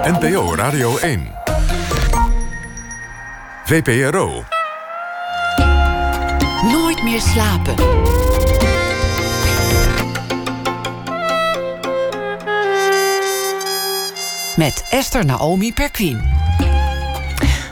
NPO Radio 1. VPRO. Nooit meer slapen. Met Esther Naomi Perquin.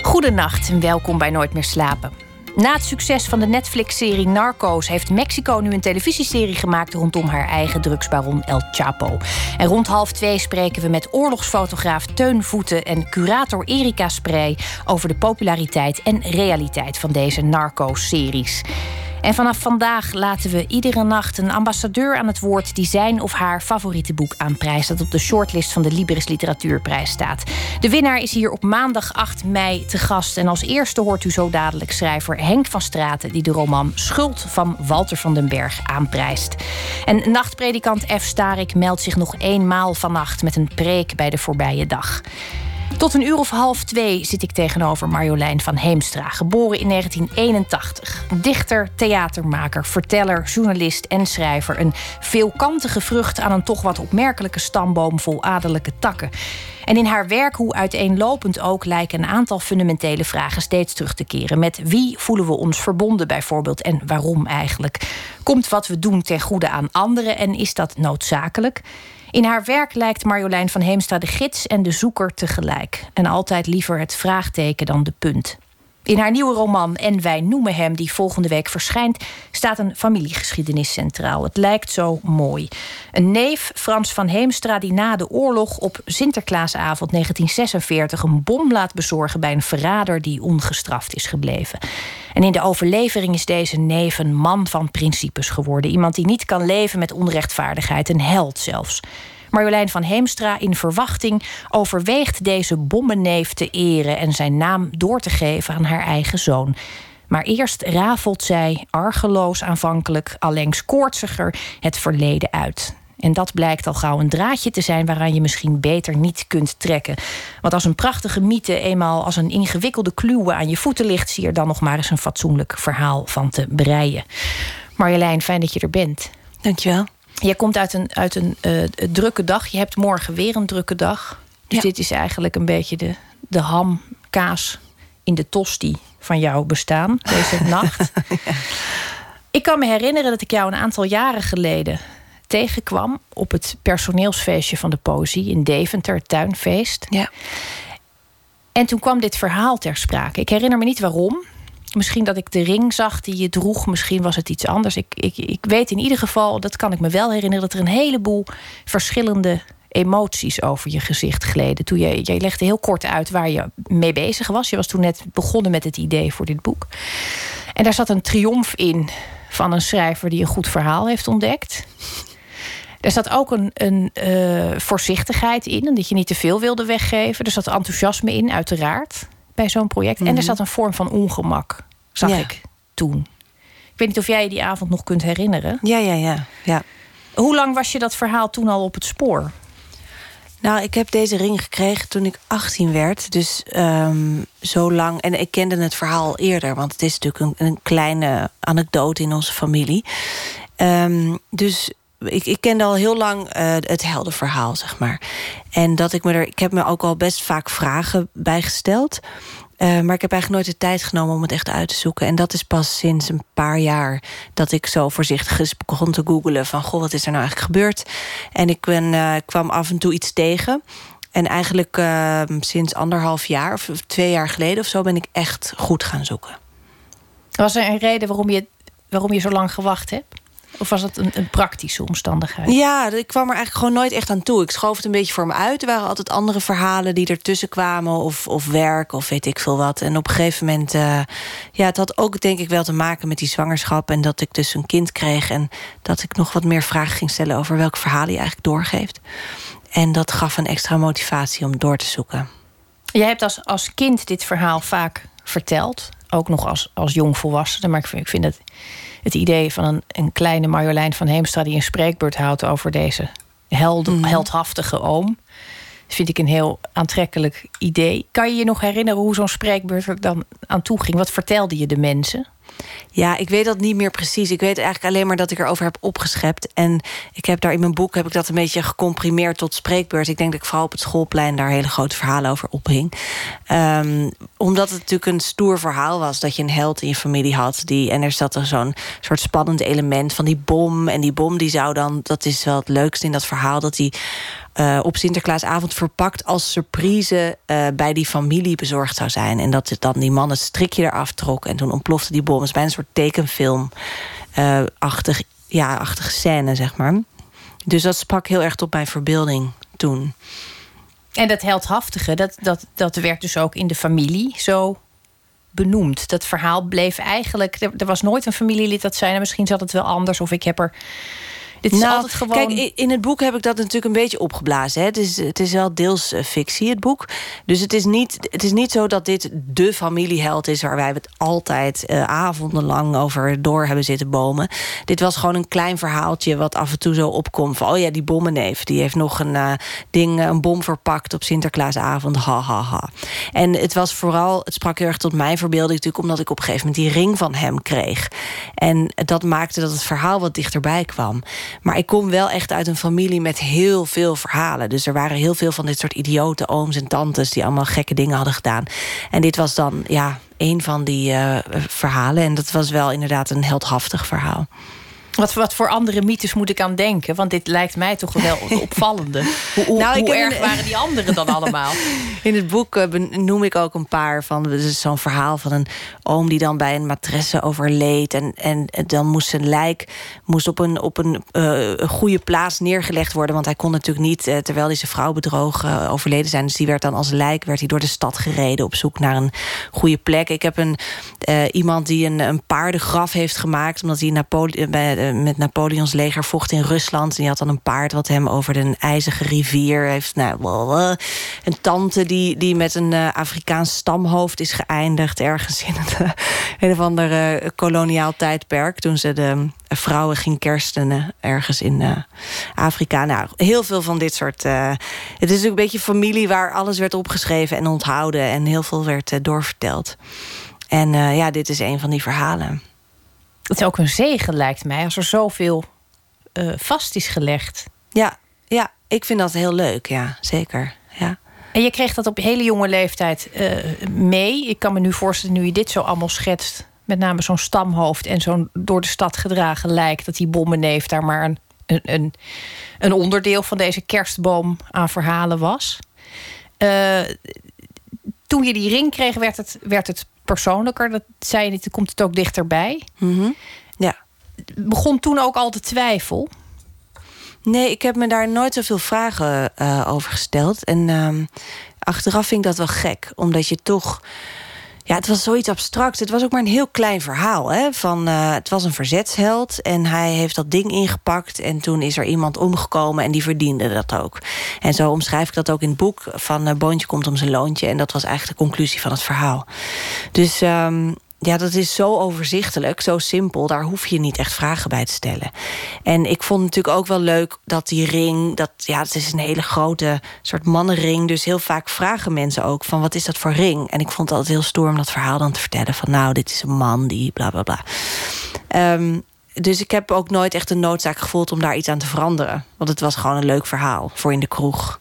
Goedenacht en welkom bij Nooit meer slapen. Na het succes van de Netflix-serie Narcos heeft Mexico nu een televisieserie gemaakt rondom haar eigen drugsbaron El Chapo. En rond half twee spreken we met oorlogsfotograaf Teun Voeten en curator Erika Sprey over de populariteit en realiteit van deze Narcos-series. En vanaf vandaag laten we iedere nacht een ambassadeur aan het woord die zijn of haar favoriete boek aanprijst dat op de shortlist van de Libris Literatuurprijs staat. De winnaar is hier op maandag 8 mei te gast en als eerste hoort u zo dadelijk schrijver Henk van Straten die de roman Schuld van Walter van den Berg aanprijst. En nachtpredikant F. Starik meldt zich nog eenmaal vannacht met een preek bij de voorbije dag. Tot een uur of half twee zit ik tegenover Marjolein van Heemstra, geboren in 1981. Dichter, theatermaker, verteller, journalist en schrijver. Een veelkantige vrucht aan een toch wat opmerkelijke stamboom vol adellijke takken. En in haar werk, hoe uiteenlopend ook, lijken een aantal fundamentele vragen steeds terug te keren. Met wie voelen we ons verbonden bijvoorbeeld en waarom eigenlijk? Komt wat we doen ten goede aan anderen en is dat noodzakelijk? In haar werk lijkt Marjolein van Heemstra de gids en de zoeker tegelijk. En altijd liever het vraagteken dan de punt. In haar nieuwe roman En wij noemen hem, die volgende week verschijnt, staat een familiegeschiedenis centraal. Het lijkt zo mooi. Een neef, Frans van Heemstra, die na de oorlog op Sinterklaasavond 1946 een bom laat bezorgen bij een verrader die ongestraft is gebleven. En in de overlevering is deze neef een man van principes geworden. Iemand die niet kan leven met onrechtvaardigheid, een held zelfs. Marjolein van Heemstra in verwachting overweegt deze bommenneef te eren en zijn naam door te geven aan haar eigen zoon. Maar eerst rafelt zij, argeloos aanvankelijk, allengs koortsiger, het verleden uit. En dat blijkt al gauw een draadje te zijn waaraan je misschien beter niet kunt trekken. Want als een prachtige mythe eenmaal als een ingewikkelde kluwe aan je voeten ligt, zie je er dan nog maar eens een fatsoenlijk verhaal van te breien. Marjolein, fijn dat je er bent. Dankjewel. Je komt uit een, uit een uh, drukke dag. Je hebt morgen weer een drukke dag. Dus Ja. dit is eigenlijk een beetje de, de ham, kaas in de tosti van jouw bestaan deze nacht. Ik kan me herinneren dat ik jou een aantal jaren geleden tegenkwam op het personeelsfeestje van de Poëzie in Deventer, het tuinfeest. Ja. En toen kwam dit verhaal ter sprake. Ik herinner me niet waarom. Misschien dat ik de ring zag die je droeg. Misschien was het iets anders. Ik, ik, ik weet in ieder geval, dat kan ik me wel herinneren... dat er een heleboel verschillende emoties over je gezicht gleden. Toen je, jij legde heel kort uit waar je mee bezig was. Je was toen net begonnen met het idee voor dit boek. En daar zat een triomf in van een schrijver... die een goed verhaal heeft ontdekt. Er zat ook een, een eh, voorzichtigheid in, dat je niet te veel wilde weggeven. Er zat enthousiasme in, uiteraard, bij zo'n project. En er zat een vorm van ongemak, zag Ja. ik toen. Ik weet niet of jij je die avond nog kunt herinneren. Ja, ja, ja, ja. Hoe lang was je dat verhaal toen al op het spoor? Nou, ik heb deze ring gekregen toen ik 18 werd. Dus ehm, zo lang. En ik kende het verhaal eerder, want het is natuurlijk een, een kleine anekdote in onze familie. Ehm, dus ik, ik kende al heel lang eh, het heldenverhaal, zeg maar. En dat ik me er. Ik heb me ook al best vaak vragen bij gesteld. Eh, maar ik heb eigenlijk nooit de tijd genomen om het echt uit te zoeken. En dat is pas sinds een paar jaar dat ik zo voorzichtig eens begon te googelen van goh, wat is er nou eigenlijk gebeurd? En ik ben, eh, kwam af en toe iets tegen. En eigenlijk eh, sinds anderhalf jaar of twee jaar geleden of zo ben ik echt goed gaan zoeken. Was er een reden waarom je, waarom je zo lang gewacht hebt? Of was het een, een praktische omstandigheid? Ja, ik kwam er eigenlijk gewoon nooit echt aan toe. Ik schoof het een beetje voor me uit. Er waren altijd andere verhalen die ertussen kwamen. Of, of werk, of weet ik veel wat. En op een gegeven moment... eh, ja, het had ook denk ik wel te maken met die zwangerschap. En dat ik dus een kind kreeg. En dat ik nog wat meer vragen ging stellen... over welk verhaal hij eigenlijk doorgeeft. En dat gaf een extra motivatie om door te zoeken. Jij hebt als, als kind dit verhaal vaak verteld. Ook nog als, als jongvolwassene. Maar ik vind, ik vind het, het idee van een, een kleine Marjolein van Heemstra... die een spreekbeurt houdt over deze held, Mhm. heldhaftige oom... vind ik een heel aantrekkelijk idee. Kan je je nog herinneren hoe zo'n spreekbeurt er dan aan toe ging? Wat vertelde je de mensen? Ja, ik weet dat niet meer precies. Ik weet eigenlijk alleen maar dat ik erover heb opgeschept. En ik heb daar in mijn boek heb ik dat een beetje gecomprimeerd tot spreekbeurt. Ik denk dat ik vooral op het schoolplein daar hele grote verhalen over ophing. Um, omdat het natuurlijk een stoer verhaal was dat je een held in je familie had. Die, en er zat er zo'n soort spannend element van die bom. En die bom die zou dan, dat is wel het leukste in dat verhaal, dat die uh, op Sinterklaasavond verpakt als surprise uh, bij die familie bezorgd zou zijn. En dat dan die man het strikje eraf trok en toen ontplofte die bom. Het is bijna een soort tekenfilm-achtig ja, achtige scène, zeg maar. Dus dat sprak heel erg tot mijn verbeelding toen. En dat heldhaftige, dat, dat, dat werd dus ook in de familie zo benoemd. Dat verhaal bleef eigenlijk. Er, er was nooit een familielid dat zei. Nou, misschien zat het wel anders. Of ik heb er dit is nou, altijd gewoon... Kijk, in het boek heb ik dat natuurlijk een beetje opgeblazen. Hè. Het, is, het is wel deels uh, fictie, het boek. Dus het is, niet, het is niet zo dat dit de familieheld is... waar wij het altijd uh, avondenlang over door hebben zitten bomen. Dit was gewoon een klein verhaaltje wat af en toe zo opkomt. Van, oh ja, die bommenneef, die heeft nog een uh, ding, een bom verpakt op Sinterklaasavond. Ha, ha, ha. En het was vooral, het sprak heel erg tot mijn verbeelding natuurlijk... omdat ik op een gegeven moment die ring van hem kreeg. En dat maakte dat het verhaal wat dichterbij kwam. Maar ik kom wel echt uit een familie met heel veel verhalen. Dus er waren heel veel van dit soort idioten ooms en tantes... die allemaal gekke dingen hadden gedaan. En dit was dan ja, een van die uh, verhalen. En dat was wel inderdaad een heldhaftig verhaal. Wat, wat voor andere mythes moet ik aan denken? Want dit lijkt mij toch wel opvallende. Hoe, hoe, nou, hoe erg waren die anderen dan allemaal? In het boek uh, noem ik ook een paar van. Dus zo'n verhaal van een oom die dan bij een matresse overleed. En, en dan moest zijn lijk moest op een, op een uh, goede plaats neergelegd worden. Want hij kon natuurlijk niet, uh, terwijl hij zijn vrouw bedroog, overleden zijn. Dus die werd dan als lijk werd hij door de stad gereden op zoek naar een goede plek. Ik heb een, iemand die een, een paardengraf heeft gemaakt. Omdat hij Napoleon bij eh, met Napoleons leger vocht in Rusland. En die had dan een paard wat hem over de ijzige rivier heeft. Nou, een tante die, die met een uh, Afrikaans stamhoofd is geëindigd. Ergens in het uh, een of ander koloniaal tijdperk. Toen ze de vrouwen ging kersten ergens in Afrika. Nou, heel veel van dit soort. het is ook een beetje familie waar alles werd opgeschreven en onthouden. En heel veel werd doorverteld. En ja, dit is een van die verhalen. Het is ook een zegen, lijkt mij, als er zoveel uh, vast is gelegd. Ja, ja, ik vind dat heel leuk, ja, zeker. Ja. En je kreeg dat op hele jonge leeftijd uh, mee. Ik kan me nu voorstellen, nu je dit zo allemaal schetst... met name zo'n stamhoofd en zo'n door de stad gedragen lijk... dat die bommenneef daar maar een, een, een onderdeel van deze kerstboom aan verhalen was. Uh, toen je die ring kreeg, werd het, werd het persoonlijker. Dat zei je niet, komt het ook dichterbij. Mm Ja. Begon toen ook al de twijfel? Nee, ik heb me daar nooit zoveel vragen uh, over gesteld. En uh, achteraf vind ik dat wel gek, omdat je toch ja, het was zoiets abstract. Het was ook maar een heel klein verhaal. Hè? Van, uh, het was een verzetsheld en hij heeft dat ding ingepakt... en toen is er iemand omgekomen en die verdiende dat ook. En zo omschrijf ik dat ook in het boek van... Uh, Boontje komt om zijn loontje. En dat was eigenlijk de conclusie van het verhaal. Dus... Um, ja, dat is zo overzichtelijk, zo simpel. Daar hoef je niet echt vragen bij te stellen. En ik vond natuurlijk ook wel leuk dat die ring... Dat, ja, het is een hele grote soort mannenring. Dus heel vaak vragen mensen ook van wat is dat voor ring? En ik vond het altijd heel stoer om dat verhaal dan te vertellen. Van nou, dit is een man die bla bla bla. Um, dus ik heb ook nooit echt een noodzaak gevoeld om daar iets aan te veranderen. Want het was gewoon een leuk verhaal voor in de kroeg.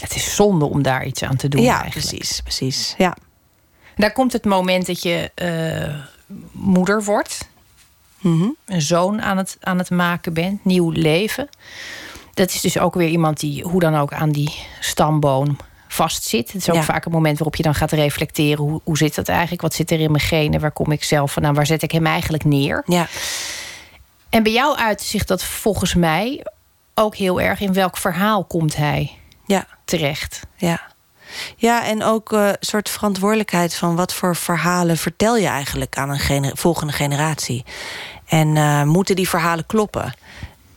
Het is zonde om daar iets aan te doen. Ja, precies, precies. Ja. Daar komt het moment dat je uh, moeder wordt. Mhm. Een zoon aan het, aan het maken bent. Nieuw leven. Dat is dus ook weer iemand die hoe dan ook aan die stamboom vastzit. Het is ook vaak een moment waarop je dan gaat reflecteren. Hoe, hoe zit dat eigenlijk? Wat zit er in mijn genen? Waar kom ik zelf vandaan? Waar zet ik hem eigenlijk neer? Ja. En bij jou uit zich dat volgens mij ook heel erg in welk verhaal komt hij ja. terecht. Ja. Ja, en ook een uh, soort verantwoordelijkheid van wat voor verhalen vertel je eigenlijk aan een volgende generatie. En uh, moeten die verhalen kloppen?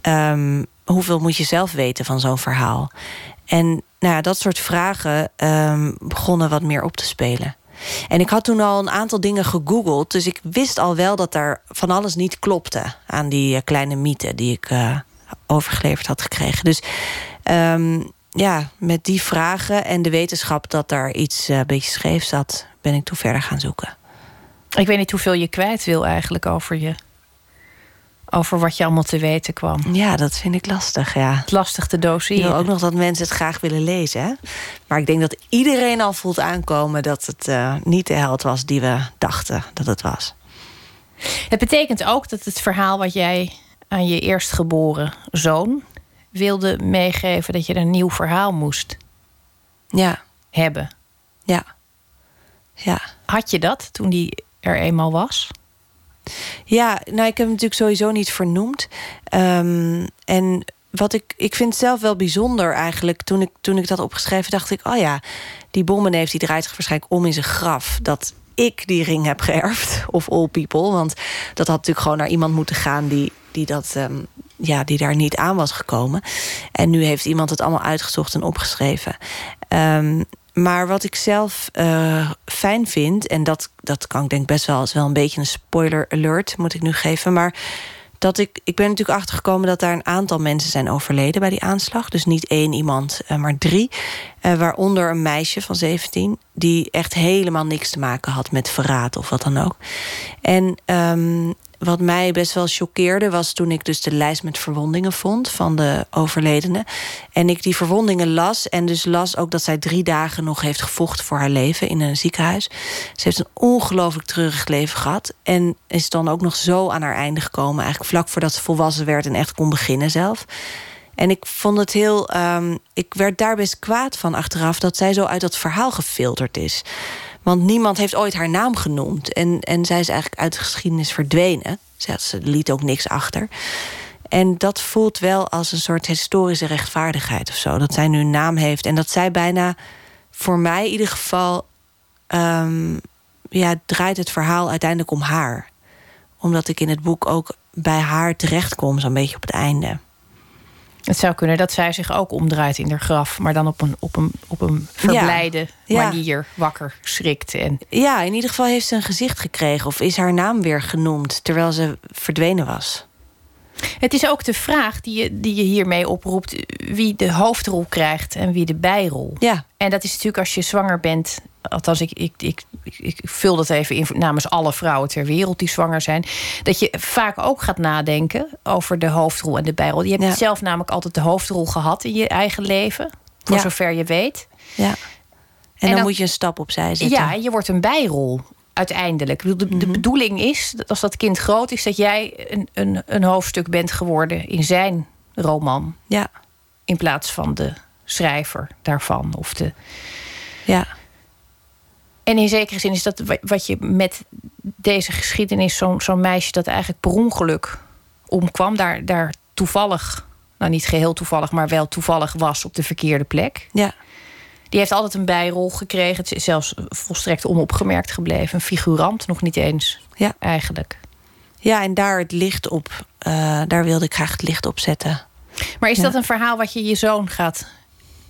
Um, hoeveel moet je zelf weten van zo'n verhaal? En nou ja, dat soort vragen um, begonnen wat meer op te spelen. En ik had toen al een aantal dingen gegoogeld. Dus ik wist al wel dat er van alles niet klopte aan die uh, kleine mythe die ik overgeleverd had gekregen. Dus um, ja, met die vragen en de wetenschap dat daar iets eh, een beetje scheef zat, ben ik toen verder gaan zoeken. Ik weet niet hoeveel je kwijt wil eigenlijk over je. Over wat je allemaal te weten kwam. Ja, dat vind ik lastig, ja. Het lastig te Ik doseren. wil ook nog dat mensen het graag willen lezen. Hè? Maar ik denk dat iedereen al voelt aankomen dat het eh, niet de held was die we dachten dat het was. Het betekent ook dat het verhaal wat jij aan je eerstgeboren zoon wilde meegeven, dat je een nieuw verhaal moest Ja, hebben. ja, ja. Had je dat toen die er eenmaal was? Ja, nou, ik heb hem natuurlijk sowieso niet vernoemd. Ehm, en wat ik, ik vind zelf wel bijzonder eigenlijk. Toen ik, toen ik dat opgeschreven dacht ik, oh ja, die bommen heeft die draait zich waarschijnlijk om in zijn graf. Dat ik die ring heb geërfd, of all people. Want dat had natuurlijk gewoon naar iemand moeten gaan die, die, dat, ehm, ja, die daar niet aan was gekomen. En nu heeft iemand het allemaal uitgezocht en opgeschreven. Ehm, maar wat ik zelf eh, fijn vind, en dat, dat kan ik denk best wel, is wel een beetje een spoiler alert, moet ik nu geven. Maar dat ik, ik ben natuurlijk achtergekomen dat daar een aantal mensen zijn overleden bij die aanslag. Dus niet één iemand, eh, maar drie. Eh, waaronder een meisje van 17, die echt helemaal niks te maken had met verraad of wat dan ook. En ehm, wat mij best wel choqueerde was toen ik dus de lijst met verwondingen vond van de overledenen. En ik die verwondingen las en dus las ook dat zij drie dagen nog heeft gevochten voor haar leven in een ziekenhuis. Ze heeft een ongelooflijk treurig leven gehad en is dan ook nog zo aan haar einde gekomen, eigenlijk vlak voordat ze volwassen werd en echt kon beginnen zelf. En ik vond het heel. ehm, ik werd daar best kwaad van achteraf dat zij zo uit dat verhaal gefilterd is. Want niemand heeft ooit haar naam genoemd. En, en zij is eigenlijk uit de geschiedenis verdwenen. Ze, liet ook niks achter. En dat voelt wel als een soort historische rechtvaardigheid of zo. Dat zij nu een naam heeft. En dat zij bijna, voor mij in ieder geval... ehm, ja, draait het verhaal uiteindelijk om haar. Omdat ik in het boek ook bij haar terechtkom, zo'n beetje op het einde. Het zou kunnen dat zij zich ook omdraait in haar graf, maar dan op een, op een, op een verblijde Ja. manier wakker schrikt. En Ja, in ieder geval heeft ze een gezicht gekregen... of is haar naam weer genoemd terwijl ze verdwenen was. het is ook de vraag die je, die je hiermee oproept: wie de hoofdrol krijgt en wie de bijrol. Ja, En dat is natuurlijk als je zwanger bent. Althans, ik, ik, ik, ik, vul dat even in namens alle vrouwen ter wereld die zwanger zijn. Dat je vaak ook gaat nadenken over de hoofdrol en de bijrol. Je hebt Ja. zelf namelijk altijd de hoofdrol gehad in je eigen leven. Voor Ja. zover je weet. ja. En, dan, dan- moet je een stap opzij zetten. Ja, je wordt een bijrol uiteindelijk. De, de bedoeling is, dat als dat kind groot is... dat jij een, een, een hoofdstuk bent geworden in zijn roman... ja, in plaats van de schrijver daarvan. Of de... ja. En in zekere zin is dat wa- wat je met deze geschiedenis... zo'n zo'n meisje dat eigenlijk per ongeluk omkwam... Daar, daar toevallig, nou niet geheel toevallig... maar wel toevallig was op de verkeerde plek... ja. Die heeft altijd een bijrol gekregen. Het is zelfs volstrekt onopgemerkt gebleven. Een figurant, nog niet eens Ja. eigenlijk. Ja, en daar het licht op, eh, daar wilde ik graag het licht op zetten. Maar is Ja. dat een verhaal wat je je zoon gaat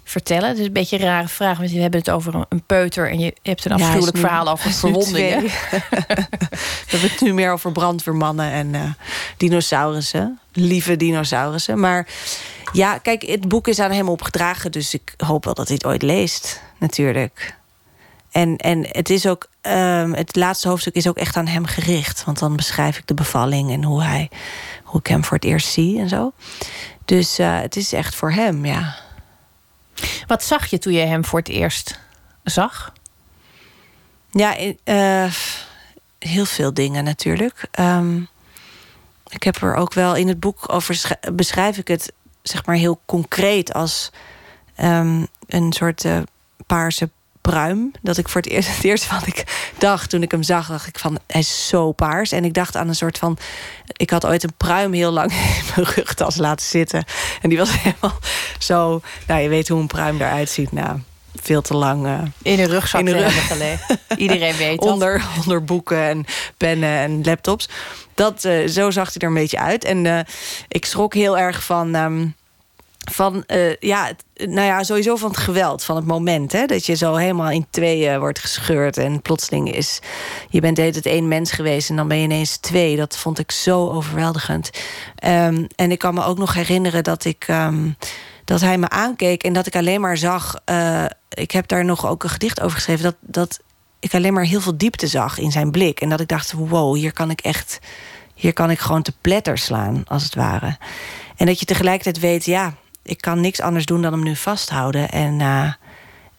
vertellen? Het is een beetje een rare vraag, want we hebben het over een- peuter... en je hebt een Ja, afschuwelijk nu- verhaal over verwondingen. We hebben het nu meer over brandweermannen en eh, dinosaurussen. Lieve dinosaurussen. Maar ja, kijk, het boek is aan hem opgedragen... dus ik hoop wel dat hij het ooit leest, natuurlijk. En, en het is ook... ehm, het laatste hoofdstuk is ook echt aan hem gericht. Want dan beschrijf ik de bevalling en hoe, hij, hoe ik hem voor het eerst zie en zo. Dus eh, het is echt voor hem, ja. Wat zag je toen je hem voor het eerst zag? Ja, eh, heel veel dingen natuurlijk. Ehm, ik heb er ook wel in het boek over sch- beschrijf ik het zeg maar heel concreet als ehm, een soort eh, paarse pruim. Dat ik voor het eerst, het eerste wat ik dacht toen ik hem zag, dacht ik van hij is zo paars. En ik dacht aan een soort van. Ik had ooit een pruim heel lang in mijn rugtas laten zitten. En die was helemaal zo. Nou, je weet hoe een pruim eruit ziet. Nou, veel te lang. eh, In een rugzak In een te rug- gelegen. Iedereen weet dat. onder, onder boeken en pennen en laptops. Dat, eh, zo zag hij er een beetje uit. En eh, ik schrok heel erg van... ehm, van eh, ja, het- nou ja, sowieso van het geweld, van het moment. Hè, dat je zo helemaal in tweeën wordt gescheurd. En plotseling is. Je bent tijd één mens geweest en dan ben je ineens twee. Dat vond ik zo overweldigend. Ehm, en ik kan me ook nog herinneren dat ik. ehm, dat hij me aankeek en dat ik alleen maar zag. eh, ik heb daar nog ook een gedicht over geschreven. Dat, dat ik alleen maar heel veel diepte zag in zijn blik. En dat ik dacht, wow, hier kan ik echt... hier kan ik gewoon te pletter slaan, als het ware. En dat je tegelijkertijd weet, ja, ik kan niks anders doen dan hem nu vasthouden. En, uh,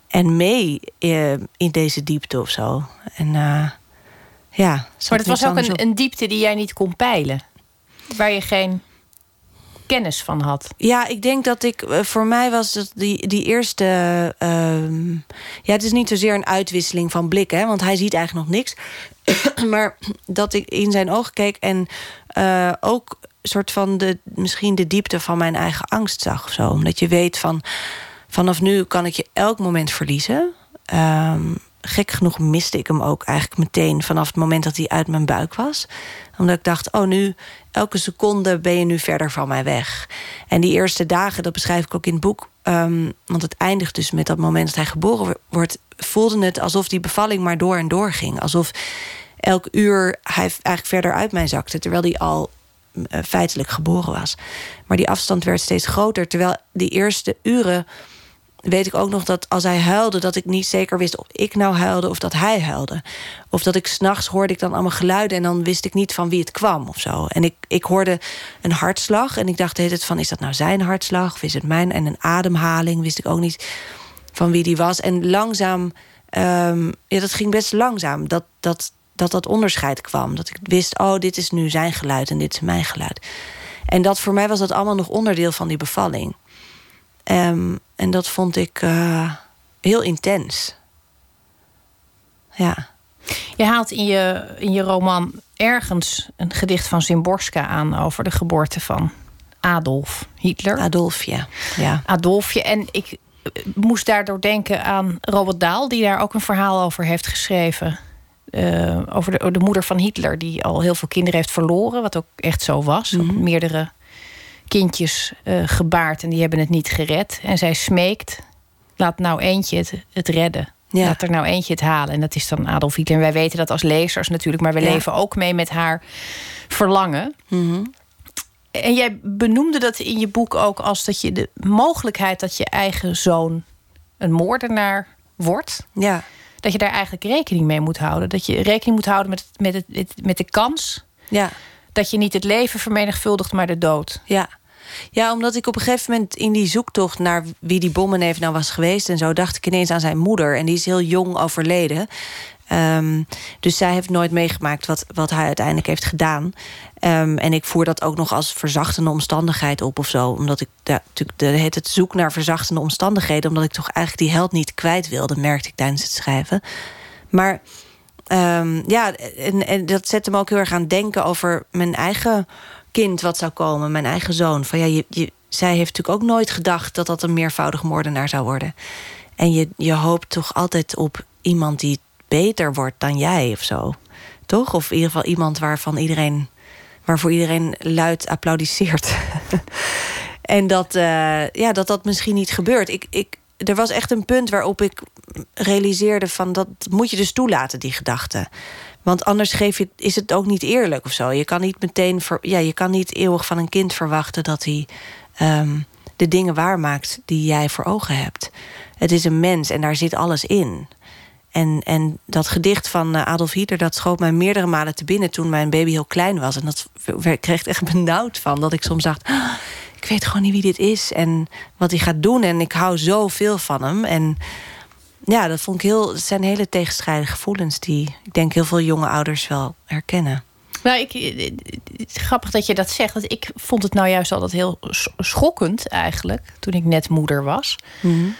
en mee uh, in deze diepte of zo. En uh, ja. Maar het was ook een, een diepte die jij niet kon peilen. Waar je geen kennis van had. Ja, ik denk dat ik. Voor mij was het die, die eerste. Uh, ja, het is niet zozeer een uitwisseling van blikken, hè, want hij ziet eigenlijk nog niks. maar dat ik in zijn ogen keek en ook soort van de, misschien de diepte van mijn eigen angst zag of zo. Omdat je weet van vanaf nu kan ik je elk moment verliezen. Um, gek genoeg miste ik hem ook eigenlijk meteen vanaf het moment dat hij uit mijn buik was. Omdat ik dacht, oh nu, elke seconde ben je nu verder van mij weg. En die eerste dagen, dat beschrijf ik ook in het boek. Um, want het eindigt dus met dat moment dat hij geboren wordt. Voelde het alsof die bevalling maar door en door ging. Alsof elk uur hij eigenlijk verder uit mij zakte. Terwijl hij al feitelijk geboren was. Maar die afstand werd steeds groter. Terwijl die eerste uren weet ik ook nog dat als hij huilde... dat ik niet zeker wist of ik nou huilde of dat hij huilde. Of dat ik s'nachts hoorde ik dan allemaal geluiden... en dan wist ik niet van wie het kwam of zo. En ik, ik hoorde een hartslag en ik dacht het van... is dat nou zijn hartslag of is het mijn? En een ademhaling wist ik ook niet van wie die was. En langzaam, um, ja, dat ging best langzaam... dat dat, dat dat onderscheid kwam. Dat ik wist, oh, dit is nu zijn geluid en dit is mijn geluid. En dat voor mij was dat allemaal nog onderdeel van die bevalling. Um, en dat vond ik uh, heel intens. Ja. Je haalt in je, in je roman ergens een gedicht van Zimborska aan over de geboorte van Adolf Hitler. Adolfje, ja. Adolfje. En ik eh, moest daardoor denken aan Robert Daal, die daar ook een verhaal over heeft geschreven. Uh, over de, de, moeder van Hitler, die al heel veel kinderen heeft verloren, wat ook echt zo was. Mm -hmm. Meerdere kindjes uh, gebaard en die hebben het niet gered. En zij smeekt, laat nou eentje het, het redden. Ja. Laat er nou eentje het halen. En dat is dan Adolf Hitler. En wij weten dat als lezers natuurlijk, maar we ja. leven ook mee met haar verlangen. Mm -hmm. En jij benoemde dat in je boek ook als dat je de mogelijkheid dat je eigen zoon een moordenaar wordt. Ja. Dat je daar eigenlijk rekening mee moet houden. Dat je rekening moet houden met, met, het, met de kans. Ja dat je niet het leven vermenigvuldigt, maar de dood. Ja. Ja, omdat ik op een gegeven moment in die zoektocht naar wie die bommenneef nou was geweest en zo, dacht ik ineens aan zijn moeder. En die is heel jong overleden. Um, dus zij heeft nooit meegemaakt wat, wat hij uiteindelijk heeft gedaan. Um, en ik voer dat ook nog als verzachtende omstandigheid op of zo. Omdat ik natuurlijk de, het, het zoek naar verzachtende omstandigheden, omdat ik toch eigenlijk die held niet kwijt wilde, merkte ik tijdens het schrijven. Maar um, ja, en, en dat zette me ook heel erg aan denken over mijn eigen kind wat zou komen, mijn eigen zoon. Van ja, je, je, zij heeft natuurlijk ook nooit gedacht dat dat een meervoudig moordenaar zou worden. En je, je hoopt toch altijd op iemand die beter wordt dan jij of zo. Toch? Of in ieder geval iemand waarvan iedereen, waarvoor iedereen luid applaudisseert. en dat, uh, ja, dat dat misschien niet gebeurt. Ik, ik, er was echt een punt waarop ik realiseerde van dat moet je dus toelaten, die gedachte. Want anders geef je, is het ook niet eerlijk of zo. Je kan niet meteen ja, je kan niet eeuwig van een kind verwachten dat hij um, de dingen waarmaakt die jij voor ogen hebt. Het is een mens en daar zit alles in. En, en dat gedicht van eh, Adolf Hitler, dat schoot mij meerdere malen te binnen toen mijn baby heel klein was. En dat kreeg ik echt benauwd van. Dat ik soms dacht, ah, ik weet gewoon niet wie dit is en wat hij gaat doen. En ik hou zoveel van hem. En ja, dat vond ik heel. Het zijn hele tegenstrijdige gevoelens die ik denk heel veel jonge ouders wel herkennen. Nou, ik, het is grappig dat je dat zegt. Want ik vond het nou juist altijd heel schokkend eigenlijk. Toen ik net moeder was. Mm -hmm.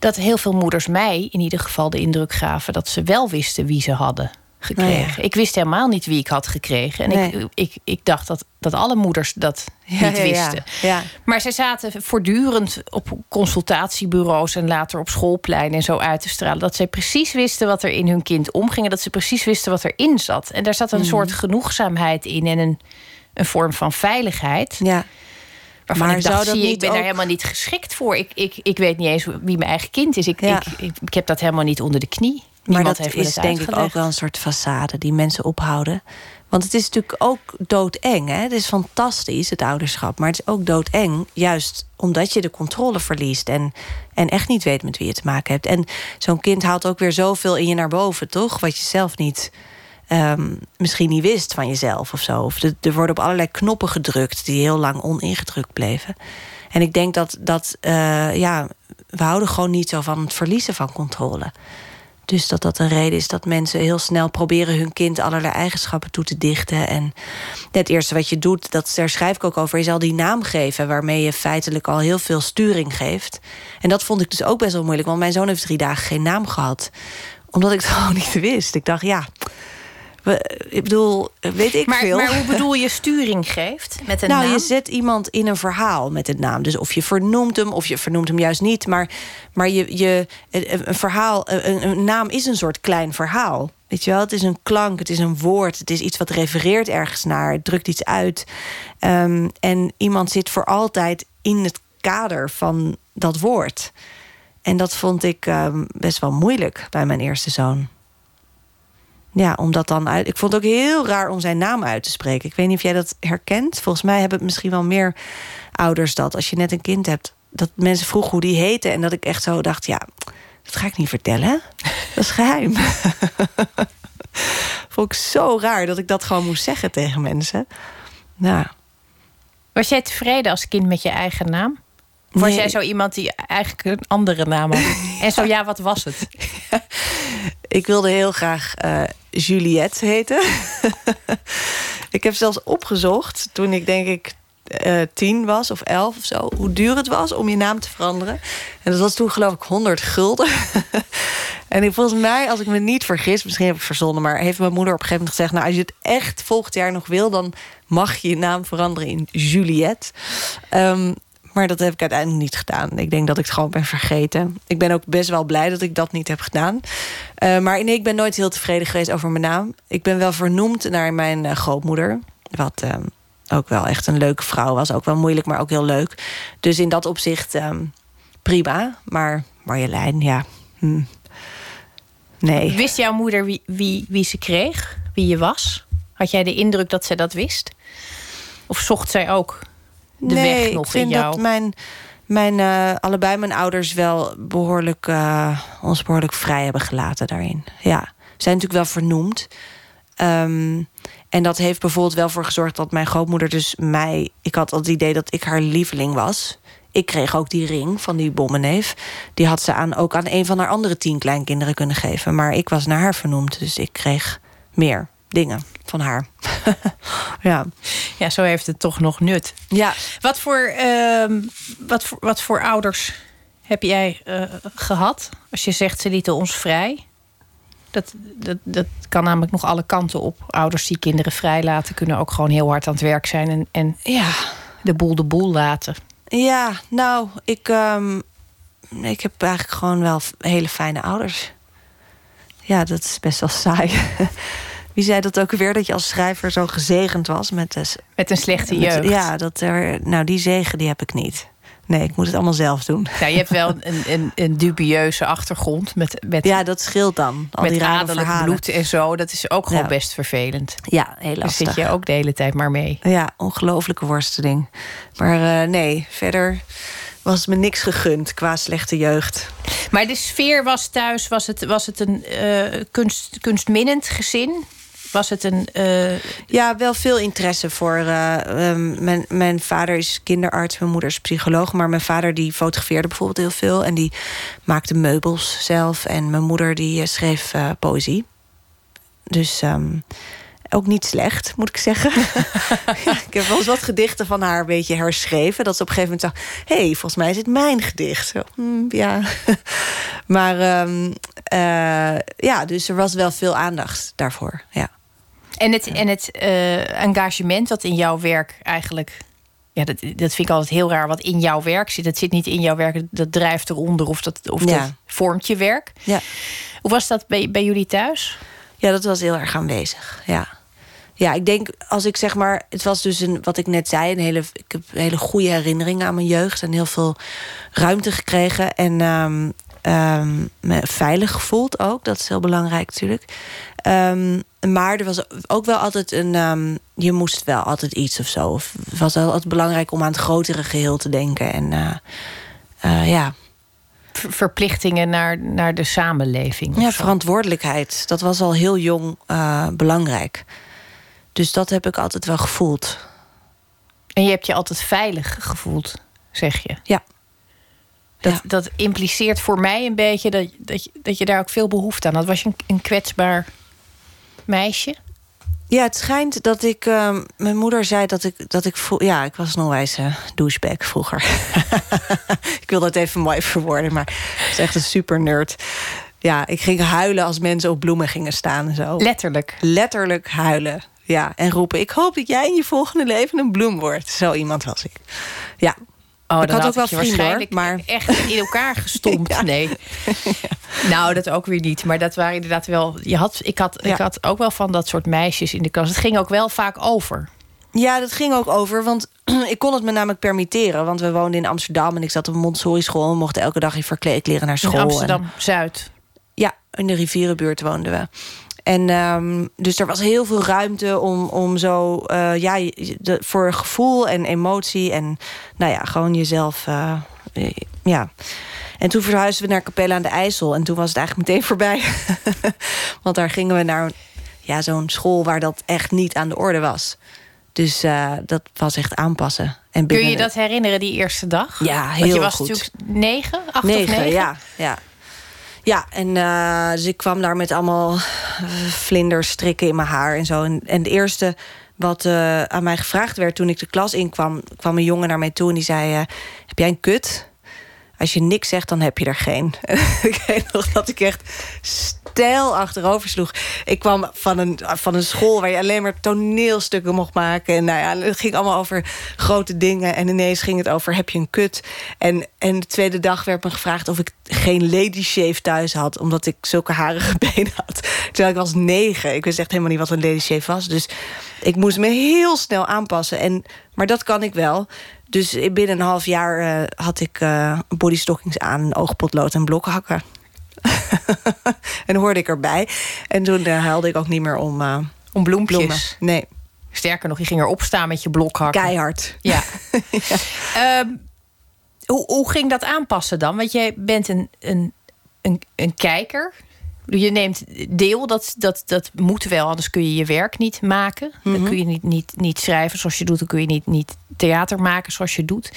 Dat heel veel moeders mij in ieder geval de indruk gaven dat ze wel wisten wie ze hadden gekregen. Oh ja. Ik wist helemaal niet wie ik had gekregen. En nee. ik, ik, ik dacht dat, dat alle moeders dat ja, niet wisten. Ja, maar zij zaten voortdurend op consultatiebureaus en later op schoolpleinen en zo uit te stralen. Dat zij precies wisten wat er in hun kind omging. En dat ze precies wisten wat erin zat. En daar zat een mm. soort genoegzaamheid in en een, een vorm van veiligheid. Ja. Waarvan maar ik dacht, zie, ik ben ook... daar helemaal niet geschikt voor. Ik, ik, ik weet niet eens wie mijn eigen kind is. Ik, ik, ik, ik heb dat helemaal niet onder de knie. Maar dat is denk ik ook wel een soort façade die mensen ophouden. Want het is natuurlijk ook doodeng. Hè? Het is fantastisch, het ouderschap. Maar het is ook doodeng, juist omdat je de controle verliest... en, en echt niet weet met wie je te maken hebt. En zo'n kind haalt ook weer zoveel in je naar boven, toch? Wat je zelf niet... Um, misschien niet wist van jezelf of zo. Of er worden op allerlei knoppen gedrukt... die heel lang oningedrukt bleven. En ik denk dat, dat uh, ja, we houden gewoon niet zo van het verliezen van controle. Dus dat dat een reden is dat mensen heel snel proberen hun kind allerlei eigenschappen toe te dichten. En het eerste wat je doet, dat, daar schrijf ik ook over, is al die naam geven. Waarmee je feitelijk al heel veel sturing geeft. En dat vond ik dus ook best wel moeilijk, want mijn zoon heeft drie dagen geen naam gehad. Omdat ik het gewoon niet wist. Ik dacht, ja, ik bedoel, weet ik maar, veel. Maar hoe bedoel je sturing geeft met een nou, naam? je zet iemand in een verhaal met een naam. Dus of je vernoemt hem, of je vernoemt hem juist niet. Maar, maar je, je, een verhaal, een, een naam is een soort klein verhaal. Weet je wel, het is een klank, het is een woord, het is iets wat refereert ergens naar, het drukt iets uit. Um, en iemand zit voor altijd in het kader van dat woord. En dat vond ik um, best wel moeilijk bij mijn eerste zoon. Ja, om dat dan uit. Ik vond het ook heel raar om zijn naam uit te spreken. Ik weet niet of jij dat herkent. Volgens mij hebben het misschien wel meer ouders dat. Als je net een kind hebt, dat mensen vroegen hoe die heette. En dat ik echt zo dacht: ja, dat ga ik niet vertellen. Dat is geheim. vond ik zo raar dat ik dat gewoon moest zeggen tegen mensen. Nou. Was jij tevreden als kind met je eigen naam? Was jij zo iemand die eigenlijk een andere naam had? en zo ja, wat was het? ik wilde heel graag uh, Juliette heten. ik heb zelfs opgezocht toen ik denk ik uh, tien was of elf of zo... hoe duur het was om je naam te veranderen. En dat was toen geloof ik 100 gulden. en volgens mij, als ik me niet vergis... misschien heb ik verzonnen, maar heeft mijn moeder op een gegeven moment gezegd... nou, als je het echt volgend jaar nog wil... dan mag je je naam veranderen in Juliette. Um, maar dat heb ik uiteindelijk niet gedaan. Ik denk dat ik het gewoon ben vergeten. Ik ben ook best wel blij dat ik dat niet heb gedaan. Uh, maar nee, ik ben nooit heel tevreden geweest over mijn naam. Ik ben wel vernoemd naar mijn uh, grootmoeder. Wat uh, ook wel echt een leuke vrouw was. Ook wel moeilijk, maar ook heel leuk. Dus in dat opzicht um, prima. Maar Marjolein, ja... Hm. Nee. Wist jouw moeder wie, wie, wie ze kreeg? Wie je was? Had jij de indruk dat ze dat wist? Of zocht zij ook de nee, weg nog ik vind in jou? dat mijn, mijn, uh, allebei mijn ouders wel behoorlijk, uh, ons behoorlijk vrij hebben gelaten daarin. Ja, we zijn natuurlijk wel vernoemd. Um, en dat heeft bijvoorbeeld wel voor gezorgd dat mijn grootmoeder dus mij... Ik had al het idee dat ik haar lieveling was. Ik kreeg ook die ring van die bommenneef. Die had ze aan, ook aan een van haar andere tien kleinkinderen kunnen geven. Maar ik was naar haar vernoemd, dus ik kreeg meer dingen van haar. ja. ja, zo heeft het toch nog nut. Ja. Wat voor, uh, wat voor, wat voor ouders heb jij uh, gehad? Als je zegt ze lieten ons vrij. Dat, dat, dat kan namelijk nog alle kanten op. Ouders die kinderen vrij laten kunnen ook gewoon heel hard aan het werk zijn en, en ja. de boel de boel laten. Ja, nou, ik, um, ik heb eigenlijk gewoon wel hele fijne ouders. Ja, dat is best wel saai. Wie zei dat ook weer? Dat je als schrijver zo gezegend was met, de, met een slechte jeugd. Ja, dat er, nou die zegen die heb ik niet. Nee, ik moet het allemaal zelf doen. Ja, je hebt wel een, een, een dubieuze achtergrond. Met, met, ja, dat scheelt dan. Al met die adellijk verhalen. bloed en zo. Dat is ook gewoon Ja. best vervelend. Ja, heel Daar lastig. zit je ook de hele tijd maar mee. Ja, ongelofelijke worsteling. Maar eh, nee, verder was me niks gegund qua slechte jeugd. Maar de sfeer was thuis, was het, was het een eh, kunst, kunstminnend gezin? Was het een. eh, Ja, wel veel interesse voor. eh, ehm, mijn, mijn vader is kinderarts, mijn moeder is psycholoog. Maar mijn vader die fotografeerde bijvoorbeeld heel veel. En die maakte meubels zelf. En mijn moeder die eh, schreef eh, poëzie. Dus ehm, ook niet slecht, moet ik zeggen. ik heb wel eens wat gedichten van haar een beetje herschreven. Dat ze op een gegeven moment zag... hé, hey, volgens mij is het mijn gedicht. Zo, hm, ja. maar ehm, eh, ja, dus er was wel veel aandacht daarvoor. Ja. En het, en het eh, engagement dat in jouw werk eigenlijk. Ja, dat, dat vind ik altijd heel raar. Wat in jouw werk zit. Dat zit niet in jouw werk, dat drijft eronder of dat, of Ja. dat vormt je werk. Ja. Hoe was dat bij, bij jullie thuis? Ja, dat was heel erg aanwezig. Ja. Ja, ik denk als ik zeg maar, het was dus een, wat ik net zei, een hele, ik heb hele goede herinneringen aan mijn jeugd en heel veel ruimte gekregen. En, ehm, ehm, me veilig gevoeld ook. Dat is heel belangrijk natuurlijk. Ehm, maar er was ook wel altijd een... Um, je moest wel altijd iets of zo. Of het was wel altijd belangrijk om aan het grotere geheel te denken. En uh, uh, ja... Verplichtingen naar, naar de samenleving. Ja, verantwoordelijkheid. Dat was al heel jong uh, belangrijk. Dus dat heb ik altijd wel gevoeld. En je hebt je altijd veilig gevoeld, zeg je? Ja. Dat, ja. dat impliceert voor mij een beetje dat, dat, je, dat je daar ook veel behoefte aan had. Was je een, een kwetsbaar meisje? Ja, het schijnt dat ik... Uh, mijn moeder zei dat ik... Dat ik voel, ja, ik was een onwijze douchebag vroeger. ik wil dat even mooi verwoorden, maar het is echt een super nerd. Ja, ik ging huilen als mensen op bloemen gingen staan en zo. Letterlijk? Letterlijk huilen, ja. En roepen, ik hoop dat jij in je volgende leven een bloem wordt. Zo iemand was ik. Ja, Oh, ik had ook wel vrienden, hoor, maar echt in elkaar gestompt. ja. Nee. Ja. Nou, dat ook weer niet. Maar dat waren inderdaad wel. Je had, ik, had, ja. ik had ook wel van dat soort meisjes in de klas. Het ging ook wel vaak over. Ja, dat ging ook over. Want ik kon het me namelijk permitteren. Want we woonden in Amsterdam en ik zat op een Montessori school. en mochten elke dag in verkleedkleren naar school. In Amsterdam Zuid. Ja, in de rivierenbuurt woonden we. En um, dus er was heel veel ruimte om, om zo, uh, ja, de, voor gevoel en emotie en nou ja, gewoon jezelf, uh, ja. En toen verhuisden we naar Capelle aan de IJssel en toen was het eigenlijk meteen voorbij. Want daar gingen we naar ja, zo'n school waar dat echt niet aan de orde was. Dus uh, dat was echt aanpassen. En Kun je dat herinneren, die eerste dag? Ja, heel Want je was goed. natuurlijk negen, acht negen, of negen? Ja, ja. Ja, en uh, dus ik kwam daar met allemaal vlinders strikken in mijn haar en zo. En, en het eerste wat uh, aan mij gevraagd werd toen ik de klas inkwam... kwam een jongen naar mij toe en die zei... Heb jij een kut? Als je niks zegt, dan heb je er geen. ik weet nog dat ik echt stijl achterover sloeg. Ik kwam van een, van een school waar je alleen maar toneelstukken mocht maken. En nou ja, het ging allemaal over grote dingen. En ineens ging het over, heb je een kut? En, en de tweede dag werd me gevraagd of ik geen lady shave thuis had. Omdat ik zulke harige benen had. Terwijl ik was negen. Ik wist echt helemaal niet wat een lady shave was. Dus ik moest me heel snel aanpassen. En, maar dat kan ik wel. Dus binnen een half jaar uh, had ik uh, bodystockings aan, oogpotlood en blokhakken. en hoorde ik erbij. En toen uh, huilde ik ook niet meer om, om bloempjes. Bloemen. Nee. Sterker nog, je ging erop staan met je blokhakken. Keihard. Ja. ja. Um, hoe, hoe ging dat aanpassen dan? Want jij bent een, een, een, een kijker. Je neemt deel, dat, dat, dat moet wel, anders kun je je werk niet maken. Mm -hmm. Dan kun je niet, niet, niet schrijven zoals je doet, dan kun je niet, niet theater maken zoals je doet.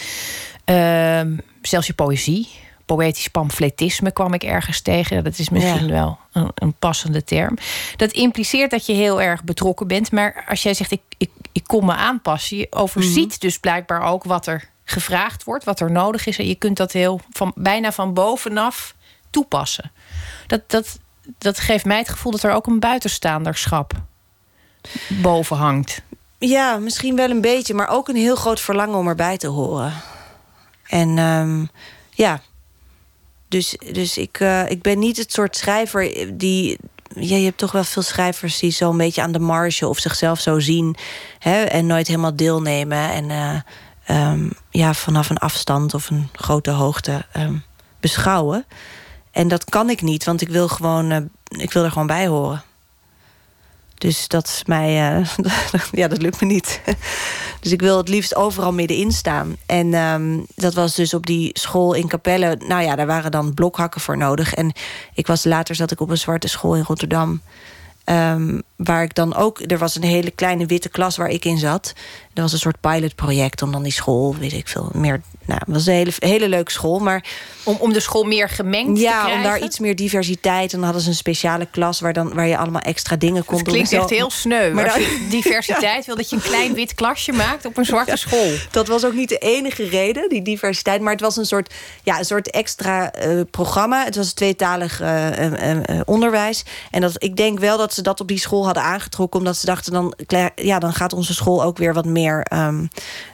Uh, zelfs je poëzie, poëtisch pamfletisme kwam ik ergens tegen. Dat is misschien ja. wel een, een, passende term. Dat impliceert dat je heel erg betrokken bent. Maar als jij zegt, ik, ik, ik kom me aanpassen, je overziet mm -hmm. dus blijkbaar ook wat er gevraagd wordt, wat er nodig is. En je kunt dat heel van, bijna van bovenaf toepassen. Dat, dat, dat geeft mij het gevoel dat er ook een buitenstaanderschap boven hangt. Ja, misschien wel een beetje, maar ook een heel groot verlangen om erbij te horen. En um, ja, dus, dus ik, uh, ik ben niet het soort schrijver die. Je hebt toch wel veel schrijvers die zo een beetje aan de marge of zichzelf zo zien hè, en nooit helemaal deelnemen. En uh, um, ja, vanaf een afstand of een grote hoogte um, beschouwen. En dat kan ik niet, want ik wil, gewoon, uh, ik wil er gewoon bij horen. Dus dat is mij, uh, ja, dat lukt me niet. dus ik wil het liefst overal middenin staan. En um, dat was dus op die school in Capelle. Nou ja, daar waren dan blokhakken voor nodig. En ik was later zat ik op een zwarte school in Rotterdam. Um, waar ik dan ook, er was een hele kleine witte klas waar ik in zat. Er was een soort pilotproject om dan die school, weet ik veel, meer. Nou, het was een hele, hele leuke school, maar. Om, om de school meer gemengd ja, te krijgen? om daar iets meer diversiteit. En dan hadden ze een speciale klas waar, dan, waar je allemaal extra dingen kon doen. Het klinkt echt heel sneu. Maar als je diversiteit ja. wil, dat je een klein wit klasje maakt op een zwarte ja, school. Dat was ook niet de enige reden, die diversiteit. Maar het was een soort, ja, een soort extra uh, programma. Het was tweetalig uh, uh, onderwijs. En dat, ik denk wel dat ze dat op die school hadden aangetrokken. Omdat ze dachten, dan, ja, dan gaat onze school ook weer wat meer... Um,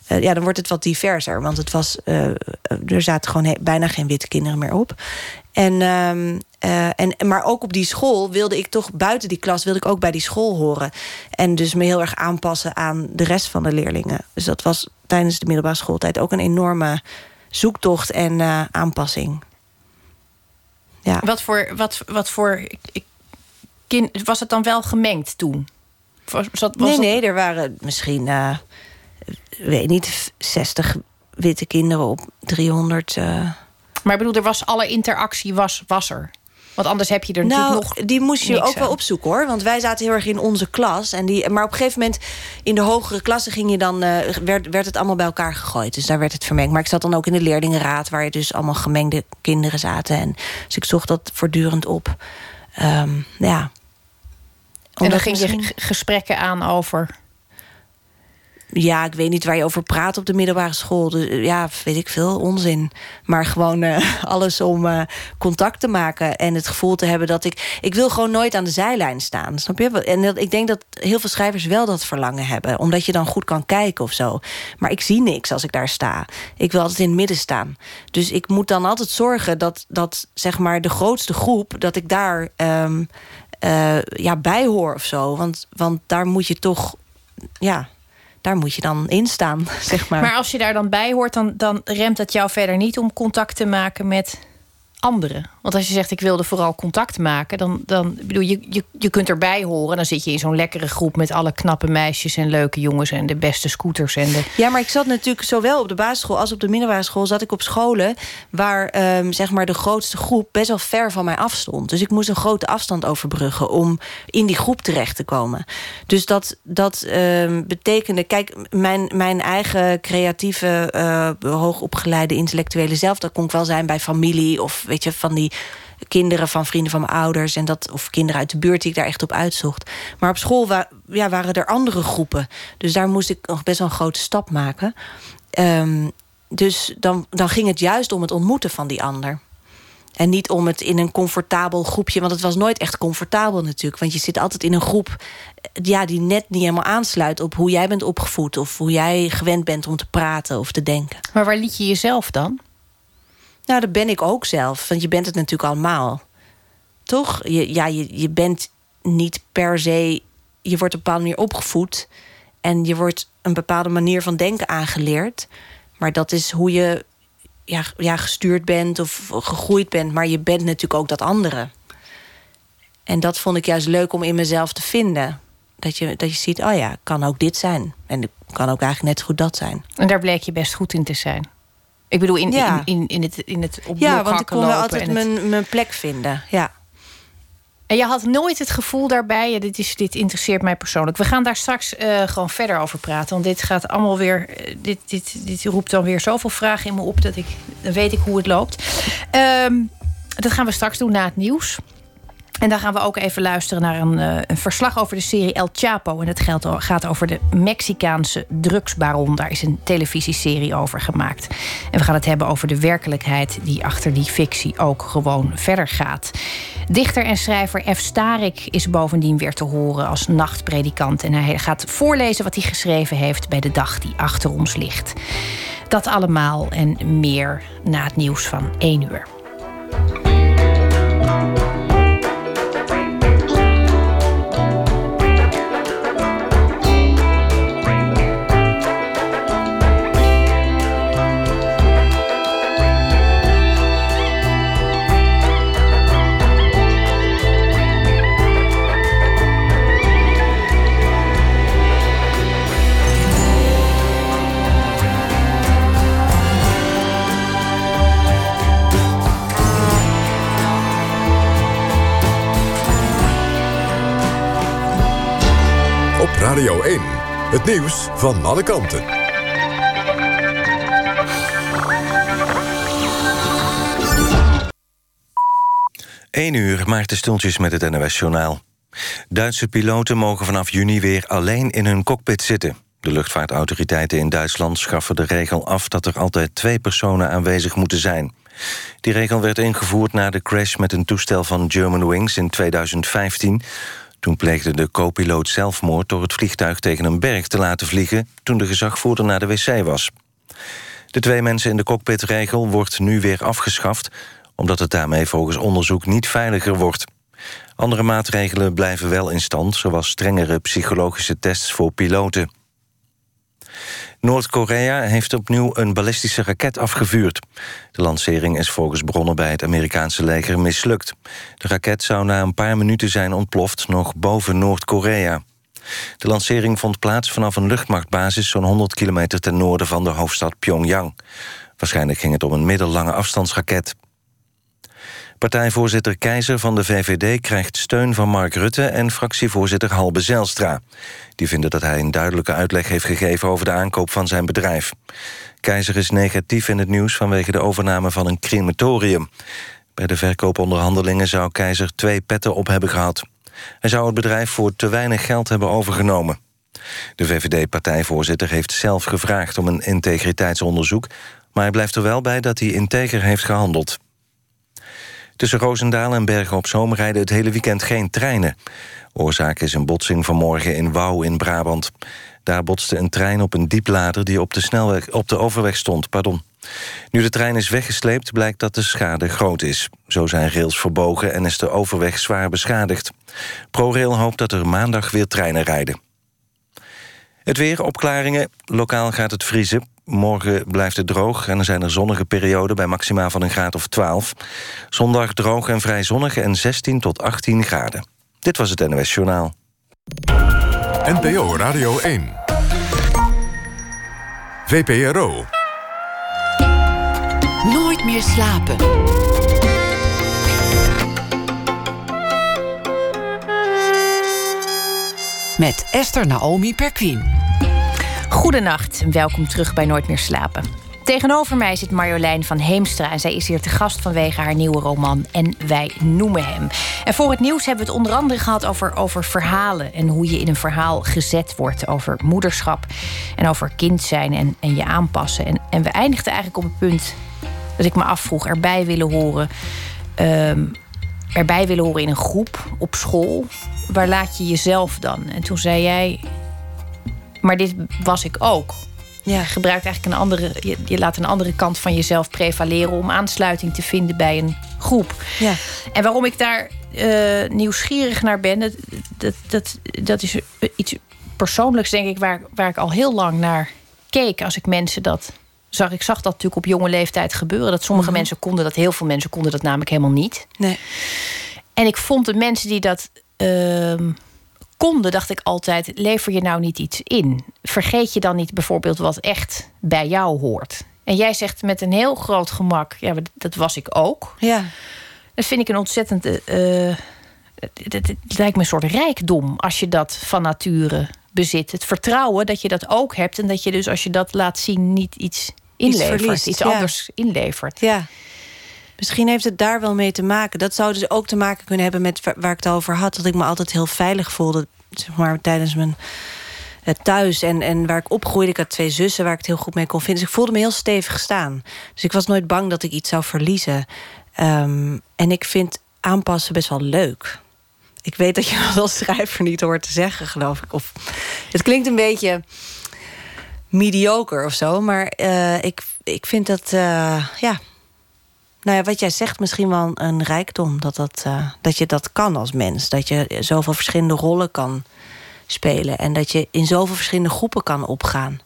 uh, ja, dan wordt het wat diverser. Want het was, uh, er zaten gewoon bijna geen witte kinderen meer op. En, um, uh, en, maar ook op die school wilde ik toch, buiten die klas... wilde ik ook bij die school horen. En dus me heel erg aanpassen aan de rest van de leerlingen. Dus dat was tijdens de middelbare schooltijd ook een enorme zoektocht en aanpassing. Ja. Wat voor, wat, wat voor kind, was het dan wel gemengd toen? Was, nee, dat- nee, er waren misschien, eh, weet niet, 60 witte kinderen op 300. eh. Maar ik bedoel, er was alle interactie was, was er. Want anders heb je er Nou, natuurlijk nog. die moest je ook wel opzoeken hoor. Want wij zaten heel erg in onze klas. En die, maar op een gegeven moment in de hogere klassen ging je dan, eh, werd, werd het allemaal bij elkaar gegooid. Dus daar werd het vermengd. Maar ik zat dan ook in de leerlingenraad, waar je dus allemaal gemengde kinderen zaten. En, dus ik zocht dat voortdurend op. Ehm, ja. En dan ging je misschien- gesprekken aan over. Ja, ik weet niet waar je over praat op de middelbare school. Dus, eh, ja, weet ik veel, onzin. Maar gewoon eh, alles om eh, contact te maken en het gevoel te hebben dat ik... Ik wil gewoon nooit aan de zijlijn staan, snap je? En dat, ik denk dat heel veel schrijvers wel dat verlangen hebben. Omdat je dan goed kan kijken of zo. Maar ik zie niks als ik daar sta. Ik wil altijd in het midden staan. Dus ik moet dan altijd zorgen dat, dat zeg maar de grootste groep... dat ik daar ehm, eh, ja, bij hoor of zo. Want, want daar moet je toch... Ja, daar moet je dan in staan, zeg maar. Maar als je daar dan bij hoort, dan, dan remt dat jou verder niet om contact te maken met anderen. Want als je zegt ik wilde vooral contact maken, dan, dan bedoel je, je, je kunt erbij horen. Dan zit je in zo'n lekkere groep met alle knappe meisjes en leuke jongens en de beste scooters en de. Ja, maar ik zat natuurlijk zowel op de basisschool als op de middelbare school... zat ik op scholen waar ehm, zeg maar de grootste groep best wel ver van mij afstond. Dus ik moest een grote afstand overbruggen om in die groep terecht te komen. Dus dat, dat ehm, betekende... Kijk, mijn, mijn eigen creatieve, eh, hoogopgeleide intellectuele zelf... dat kon ik wel zijn bij familie of weet je, van die kinderen van vrienden van mijn ouders... En dat, of kinderen uit de buurt die ik daar echt op uitzocht. Maar op school ja, waren er andere groepen. Dus daar moest ik nog best wel een grote stap maken. Ehm, dus dan, dan ging het juist om het ontmoeten van die ander. En niet om het in een comfortabel groepje... want het was nooit echt comfortabel natuurlijk. Want je zit altijd in een groep eh, ja, die net niet helemaal aansluit... op hoe jij bent opgevoed of hoe jij gewend bent om te praten of te denken. Maar waar liet je jezelf dan? Nou, dat ben ik ook zelf. Want je bent het natuurlijk allemaal. Toch? Je, ja, je, je bent niet per se... Je wordt op een bepaalde manier opgevoed... en je wordt een bepaalde manier van denken aangeleerd. Maar dat is hoe je ja, ja, gestuurd bent of gegroeid bent. Maar je bent natuurlijk ook dat andere. En dat vond ik juist leuk om in mezelf te vinden. Dat je, dat je ziet, oh ja, kan ook dit zijn. En kan ook eigenlijk net zo goed dat zijn. En daar bleek je best goed in te zijn. Ik bedoel, in, Ja. in, in, in het, in het op Ja, want ik kon wel altijd het- mijn, mijn plek vinden. Ja. En je had nooit het gevoel daarbij, ja, dit, is, dit interesseert mij persoonlijk. We gaan daar straks eh, gewoon verder over praten. Want dit gaat allemaal weer. eh, Dit, dit, dit roept dan weer zoveel vragen in me op dat ik. Dan weet ik hoe het loopt. Ehm, dat gaan we straks doen na het nieuws. En dan gaan we ook even luisteren naar een, eh, een verslag over de serie El Chapo. En het geldt, gaat over de Mexicaanse drugsbaron. Daar is een televisieserie over gemaakt. En we gaan het hebben over de werkelijkheid die achter die fictie ook gewoon verder gaat. Dichter en schrijver F. Starik is bovendien weer te horen als nachtpredikant. En hij gaat voorlezen wat hij geschreven heeft bij de dag die achter ons ligt. Dat allemaal en meer na het nieuws van 1 uur. Radio 1. Het nieuws van alle kanten. Eén uur, Maarten Stultjes met het NOS-journaal. Duitse piloten mogen vanaf juni weer alleen in hun cockpit zitten. De luchtvaartautoriteiten in Duitsland schaffen de regel af... dat er altijd twee personen aanwezig moeten zijn. Die regel werd ingevoerd na de crash met een toestel van Germanwings in 2015. Toen pleegde de co-piloot zelfmoord door het vliegtuig tegen een berg te laten vliegen... toen de gezagvoerder naar de wc was. De twee mensen in de cockpitregel wordt nu weer afgeschaft... omdat het daarmee volgens onderzoek niet veiliger wordt. Andere maatregelen blijven wel in stand... zoals strengere psychologische tests voor piloten. Noord-Korea heeft opnieuw een ballistische raket afgevuurd. De lancering is volgens bronnen bij het Amerikaanse leger mislukt. De raket zou na een paar minuten zijn ontploft nog boven Noord-Korea. De lancering vond plaats vanaf een luchtmachtbasis... zo'n 100 kilometer ten noorden van de hoofdstad Pyongyang. Waarschijnlijk ging het om een middellange afstandsraket. Partijvoorzitter Keizer van de VVD krijgt steun van Mark Rutte... en fractievoorzitter Halbe Zelstra. Die vinden dat hij een duidelijke uitleg heeft gegeven... over de aankoop van zijn bedrijf. Keizer is negatief in het nieuws vanwege de overname van een crematorium. Bij de verkooponderhandelingen zou Keizer twee petten op hebben gehad. Hij zou het bedrijf voor te weinig geld hebben overgenomen. De VVD-partijvoorzitter heeft zelf gevraagd om een integriteitsonderzoek... maar hij blijft er wel bij dat hij integer heeft gehandeld. Tussen Roosendaal en Bergen op Zoom rijden het hele weekend geen treinen. Oorzaak is een botsing vanmorgen in Wouw in Brabant. Daar botste een trein op een dieplader die op de, snelweg, op de overweg stond. Pardon. Nu de trein is weggesleept, blijkt dat de schade groot is. Zo zijn rails verbogen en is de overweg zwaar beschadigd. ProRail hoopt dat er maandag weer treinen rijden. Het weer, opklaringen. Lokaal gaat het vriezen. Morgen blijft het droog en er zijn er zonnige perioden... bij maxima van een graad of 12. Zondag droog en vrij zonnig en 16 tot 18 graden. Dit was het NOS Journaal. NPO Radio 1. VPRO. Nooit meer slapen. Met Esther Naomi Perquin. Goedenacht en welkom terug bij Nooit meer slapen. Tegenover mij zit Marjolein van Heemstra en zij is hier te gast vanwege haar nieuwe roman En wij noemen hem. En voor het nieuws hebben we het onder andere gehad over, over verhalen en hoe je in een verhaal gezet wordt, over moederschap en over kind zijn en, en je aanpassen. En, en we eindigden eigenlijk op het punt dat ik me afvroeg erbij willen horen. Ehm, erbij willen horen in een groep op school. Waar laat je jezelf dan? En toen zei jij, maar dit was ik ook. Ja. Je gebruikt eigenlijk een andere. Je, je, laat een andere kant van jezelf prevaleren om aansluiting te vinden bij een groep. Ja. En waarom ik daar uh, nieuwsgierig naar ben, dat, dat, dat, dat is iets persoonlijks, denk ik, waar, waar ik al heel lang naar keek. Als ik mensen dat zag. Ik zag dat natuurlijk op jonge leeftijd gebeuren. Dat sommige mhm. mensen konden dat, heel veel mensen konden dat namelijk helemaal niet. Nee. En ik vond de mensen die dat. Uh, konden, dacht ik altijd: lever je nou niet iets in? Vergeet je dan niet bijvoorbeeld wat echt bij jou hoort? En jij zegt met een heel groot gemak: ja, dat was ik ook. Ja. Dat vind ik een ontzettend. Uh, het, lijkt me een soort rijkdom als je dat van nature bezit. Het vertrouwen dat je dat ook hebt en dat je dus als je dat laat zien niet iets inlevert, iets, anders inlevert. Ja. Misschien heeft het daar wel mee te maken. Dat zou dus ook te maken kunnen hebben met waar ik het over had. Dat ik me altijd heel veilig voelde zeg maar, tijdens mijn uh, thuis. En, en waar ik opgroeide, ik had twee zussen waar ik het heel goed mee kon vinden. Dus ik voelde me heel stevig staan. Dus ik was nooit bang dat ik iets zou verliezen. Um, en ik vind aanpassen best wel leuk. Ik weet dat je dat als schrijver niet hoort te zeggen, geloof ik. Of, het klinkt een beetje mediocre of zo. Maar uh, ik, ik vind dat, uh, ja, nou ja, wat jij zegt, misschien wel een rijkdom. Dat, dat, uh, dat je dat kan als mens. Dat je zoveel verschillende rollen kan spelen. En dat je in zoveel verschillende groepen kan opgaan.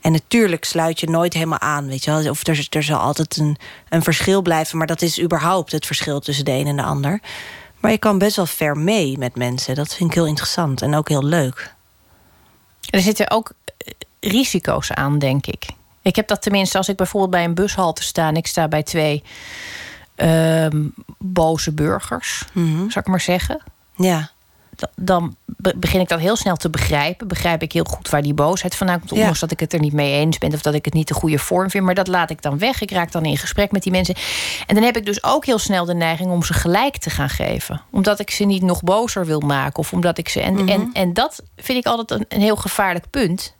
En natuurlijk sluit je nooit helemaal aan. Weet je wel? Of er, er zal altijd een, een verschil blijven. Maar dat is überhaupt het verschil tussen de een en de ander. Maar je kan best wel ver mee met mensen. Dat vind ik heel interessant en ook heel leuk. Er zitten ook risico's aan, denk ik. Ik heb dat tenminste als ik bijvoorbeeld bij een bushalte sta... en ik sta bij twee uh, boze burgers, mm zou ik maar zeggen. Ja. Dan begin ik dat heel snel te begrijpen. Begrijp ik heel goed waar die boosheid vandaan komt. Ondanks dat ik het er niet mee eens ben of dat ik het niet de goede vorm vind. Maar dat laat ik dan weg. Ik raak dan in gesprek met die mensen. En dan heb ik dus ook heel snel de neiging om ze gelijk te gaan geven. Omdat ik ze niet nog bozer wil maken. Of omdat ik ze. En, en, mhm. en dat vind ik altijd een, een heel gevaarlijk punt.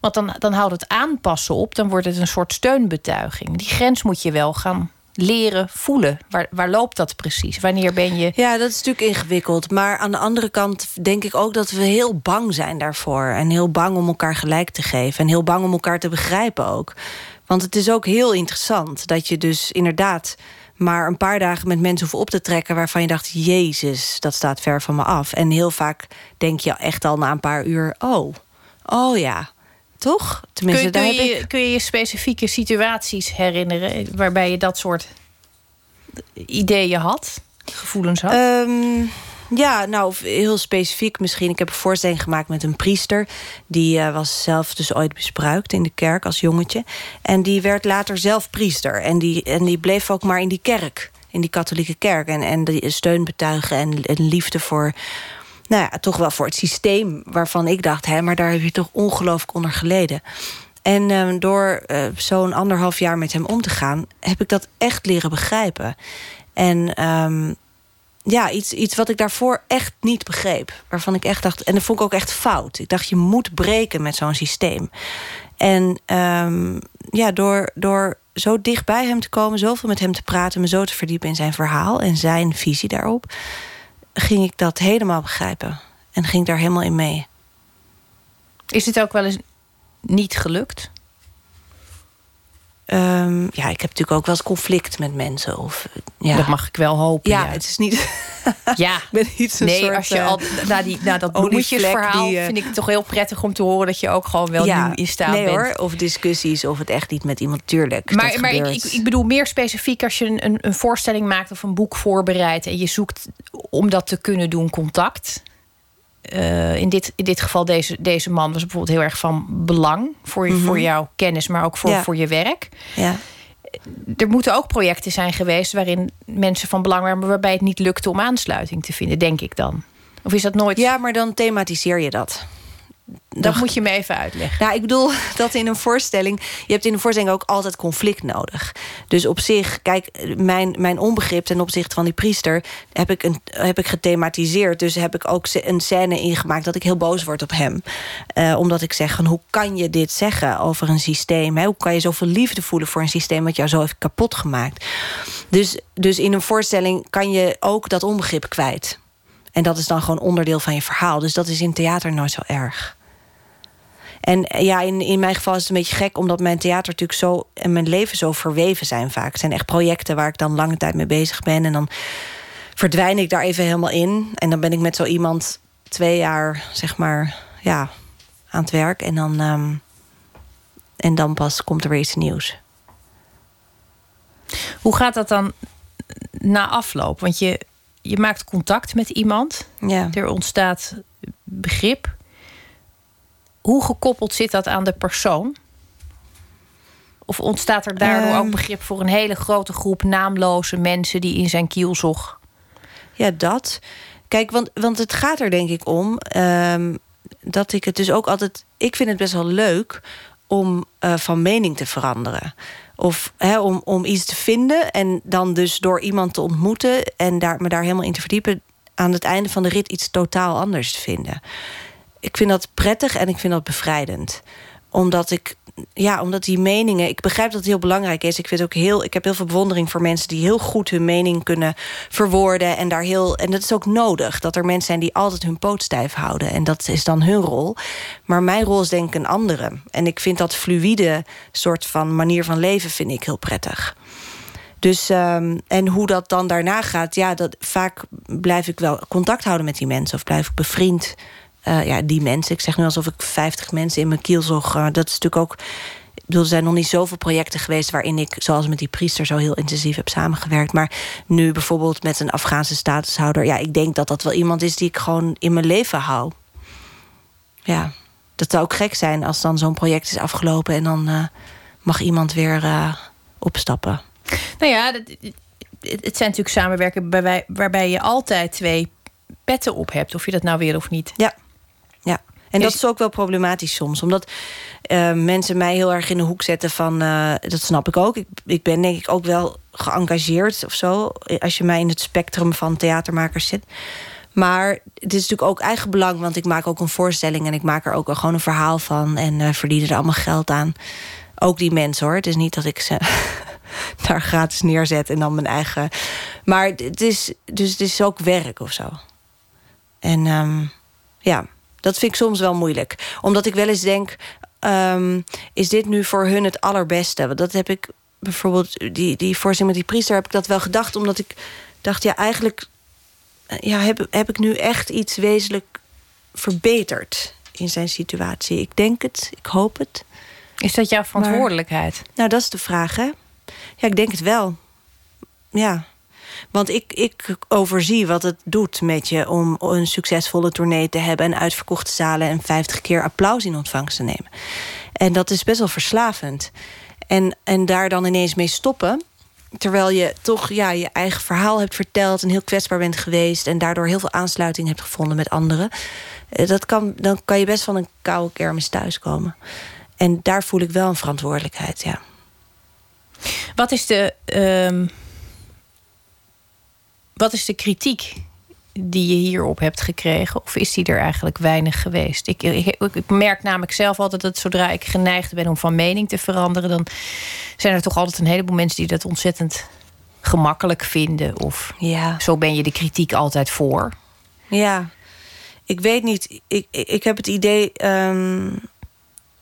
Want dan, dan houdt het aanpassen op, dan wordt het een soort steunbetuiging. Die grens moet je wel gaan leren voelen. Waar, waar loopt dat precies? Wanneer ben je. Ja, dat is natuurlijk ingewikkeld. Maar aan de andere kant denk ik ook dat we heel bang zijn daarvoor. En heel bang om elkaar gelijk te geven. En heel bang om elkaar te begrijpen ook. Want het is ook heel interessant dat je dus inderdaad maar een paar dagen met mensen hoeft op te trekken... waarvan je dacht, jezus, dat staat ver van me af. En heel vaak denk je echt al na een paar uur, oh, oh ja, toch? Tenminste, kun, je, daar kun, heb je, ik... kun je je specifieke situaties herinneren waarbij je dat soort ideeën had, gevoelens had? Ehm, ja, nou, heel specifiek misschien. Ik heb een voorstelling gemaakt met een priester. Die eh, was zelf dus ooit misbruikt in de kerk als jongetje. En die werd later zelf priester. En die, en die bleef ook maar in die kerk, in die katholieke kerk. En, en die steun betuigen en, en liefde voor... Nou ja, toch wel voor het systeem waarvan ik dacht... hè, maar daar heb je toch ongelooflijk onder geleden. En ehm, door eh, zo'n anderhalf jaar met hem om te gaan... heb ik dat echt leren begrijpen. En ehm, ja, iets, iets wat ik daarvoor echt niet begreep. Waarvan ik echt dacht, en dat vond ik ook echt fout. Ik dacht, je moet breken met zo'n systeem. En ehm, ja, door, door zo dicht bij hem te komen, zoveel met hem te praten, me zo te verdiepen in zijn verhaal en zijn visie daarop, ging ik dat helemaal begrijpen. En ging daar helemaal in mee. Is het ook wel eens niet gelukt? Ehm, ja, ik heb natuurlijk ook wel eens conflict met mensen. Of, ja. Dat mag ik wel hopen. Ja, Ja, het is niet. ja. ik ben niet een Nee, soort, als je eh, al na, die, na dat bloemetjesverhaal die, eh, vind ik het toch heel prettig om te horen dat je ook gewoon wel nu in staat nee bent. hoor, of discussies of het echt niet met iemand, tuurlijk. Maar, maar ik, ik, ik bedoel meer specifiek als je een, een voorstelling maakt of een boek voorbereidt en je zoekt om dat te kunnen doen contact. Eh, in, dit, in dit geval, deze, deze man was bijvoorbeeld heel erg van belang voor, je, voor jouw kennis, maar ook voor, Mhm. Ja. voor je werk. ja. Er moeten ook projecten zijn geweest waarin mensen van belang waren, maar waarbij het niet lukte om aansluiting te vinden, denk ik dan. Of is dat nooit? ja, maar dan thematiseer je dat. Dat moet je me even uitleggen. Nou, ik bedoel dat in een voorstelling... je hebt in een voorstelling ook altijd conflict nodig. Dus op zich, kijk, mijn, mijn onbegrip ten opzichte van die priester... heb ik, een, heb ik gethematiseerd. Dus heb ik ook een scène ingemaakt dat ik heel boos word op hem. Eh, omdat ik zeg, van, hoe kan je dit zeggen over een systeem? Hè? Hoe kan je zoveel liefde voelen voor een systeem... wat jou zo heeft kapot gemaakt? Dus, dus in een voorstelling kan je ook dat onbegrip kwijt. En dat is dan gewoon onderdeel van je verhaal. Dus dat is in theater nooit zo erg. En eh, ja, in, in mijn geval is het een beetje gek... omdat mijn theater natuurlijk zo en mijn leven zo verweven zijn vaak. Het zijn echt projecten waar ik dan lange tijd mee bezig ben... en dan verdwijn ik daar even helemaal in. En dan ben ik met zo iemand twee jaar, zeg maar, ja, aan het werk. En dan, ehm, en dan pas komt er weer iets nieuws. Hoe gaat dat dan na afloop? Want je, je maakt contact met iemand. Ja. Er ontstaat begrip. Hoe gekoppeld zit dat aan de persoon? Of ontstaat er daardoor Ehm. ook begrip voor een hele grote groep naamloze mensen die in zijn kielzog? Ja, dat. Kijk, want, want het gaat er denk ik om ehm, dat ik het dus ook altijd. Ik vind het best wel leuk om eh, van mening te veranderen. Of om, om iets te vinden en dan dus door iemand te ontmoeten en daar, me daar helemaal in te verdiepen, aan het einde van de rit iets totaal anders te vinden. Ik vind dat prettig en ik vind dat bevrijdend omdat ik, ja, omdat die meningen. Ik begrijp dat het heel belangrijk is. Ik vind ook heel. Ik heb heel veel bewondering voor mensen die heel goed hun mening kunnen verwoorden. En daar heel. En dat is ook nodig. Dat er mensen zijn die altijd hun poot stijf houden. En dat is dan hun rol. Maar mijn rol is denk ik een andere. En ik vind dat fluïde soort van manier van leven vind ik heel prettig. Dus, ehm, en hoe dat dan daarna gaat, ja, dat, vaak blijf ik wel contact houden met die mensen. Of blijf ik bevriend. Eh, ja, die mensen. Ik zeg nu alsof ik 50 mensen in mijn kielzog. eh, dat is natuurlijk ook. Ik bedoel, er zijn nog niet zoveel projecten geweest waarin ik, zoals met die priester, zo heel intensief heb samengewerkt. Maar nu bijvoorbeeld met een Afghaanse statushouder. Ja, ik denk dat dat wel iemand is die ik gewoon in mijn leven hou. Ja, dat zou ook gek zijn als dan zo'n project is afgelopen en dan eh, mag iemand weer opstappen. Nou ja, dat- het het zijn natuurlijk samenwerken waarbij, waarbij je altijd twee petten op hebt. Of je dat nou wil of niet. Ja, ja. En dat Is- ook wel problematisch soms. Omdat eh, mensen mij heel erg in de hoek zetten van... eh, dat snap ik ook. Ik, ik ben denk ik ook wel geëngageerd of zo... als je mij in het spectrum van theatermakers zit. Maar het is natuurlijk ook eigen belang... want ik maak ook een voorstelling... en ik maak er ook wel gewoon een verhaal van... en eh verdienen er allemaal geld aan. Ook die mensen, hoor. Het is niet dat ik ze daar gratis neerzet... en dan mijn eigen... Maar het is, dus het is ook werk of zo. En ehm, ja, dat vind ik soms wel moeilijk. Omdat ik wel eens denk... ehm, is dit nu voor hun het allerbeste? Want dat heb ik bijvoorbeeld... die, die voorstelling met die priester heb ik dat wel gedacht... omdat ik dacht, ja, eigenlijk... eh, Ja, heb, heb ik nu echt iets wezenlijk verbeterd in zijn situatie. Ik denk het, ik hoop het. Is dat jouw verantwoordelijkheid? nou, dat is de vraag, hè? Ja, ik denk het wel. Ja. Want ik, ik overzie wat het doet met je om een succesvolle tournee te hebben en uitverkochte zalen en 50 keer applaus in ontvangst te nemen. En dat is best wel verslavend. En, en daar dan ineens mee stoppen. Terwijl je toch ja, je eigen verhaal hebt verteld en heel kwetsbaar bent geweest. En daardoor heel veel aansluiting hebt gevonden met anderen. Eh, dat kan, dan kan je best van een koude kermis thuiskomen. En daar voel ik wel een verantwoordelijkheid, ja. Wat is de, ehm, wat is de kritiek die je hierop hebt gekregen? Of is die er eigenlijk weinig geweest? Ik, ik, ik, merk namelijk zelf altijd dat zodra ik geneigd ben om van mening te veranderen, dan zijn er toch altijd een heleboel mensen die dat ontzettend gemakkelijk vinden. Of ja. zo ben je de kritiek altijd voor. Ja, ik weet niet. Ik, ik heb het idee. Ehm,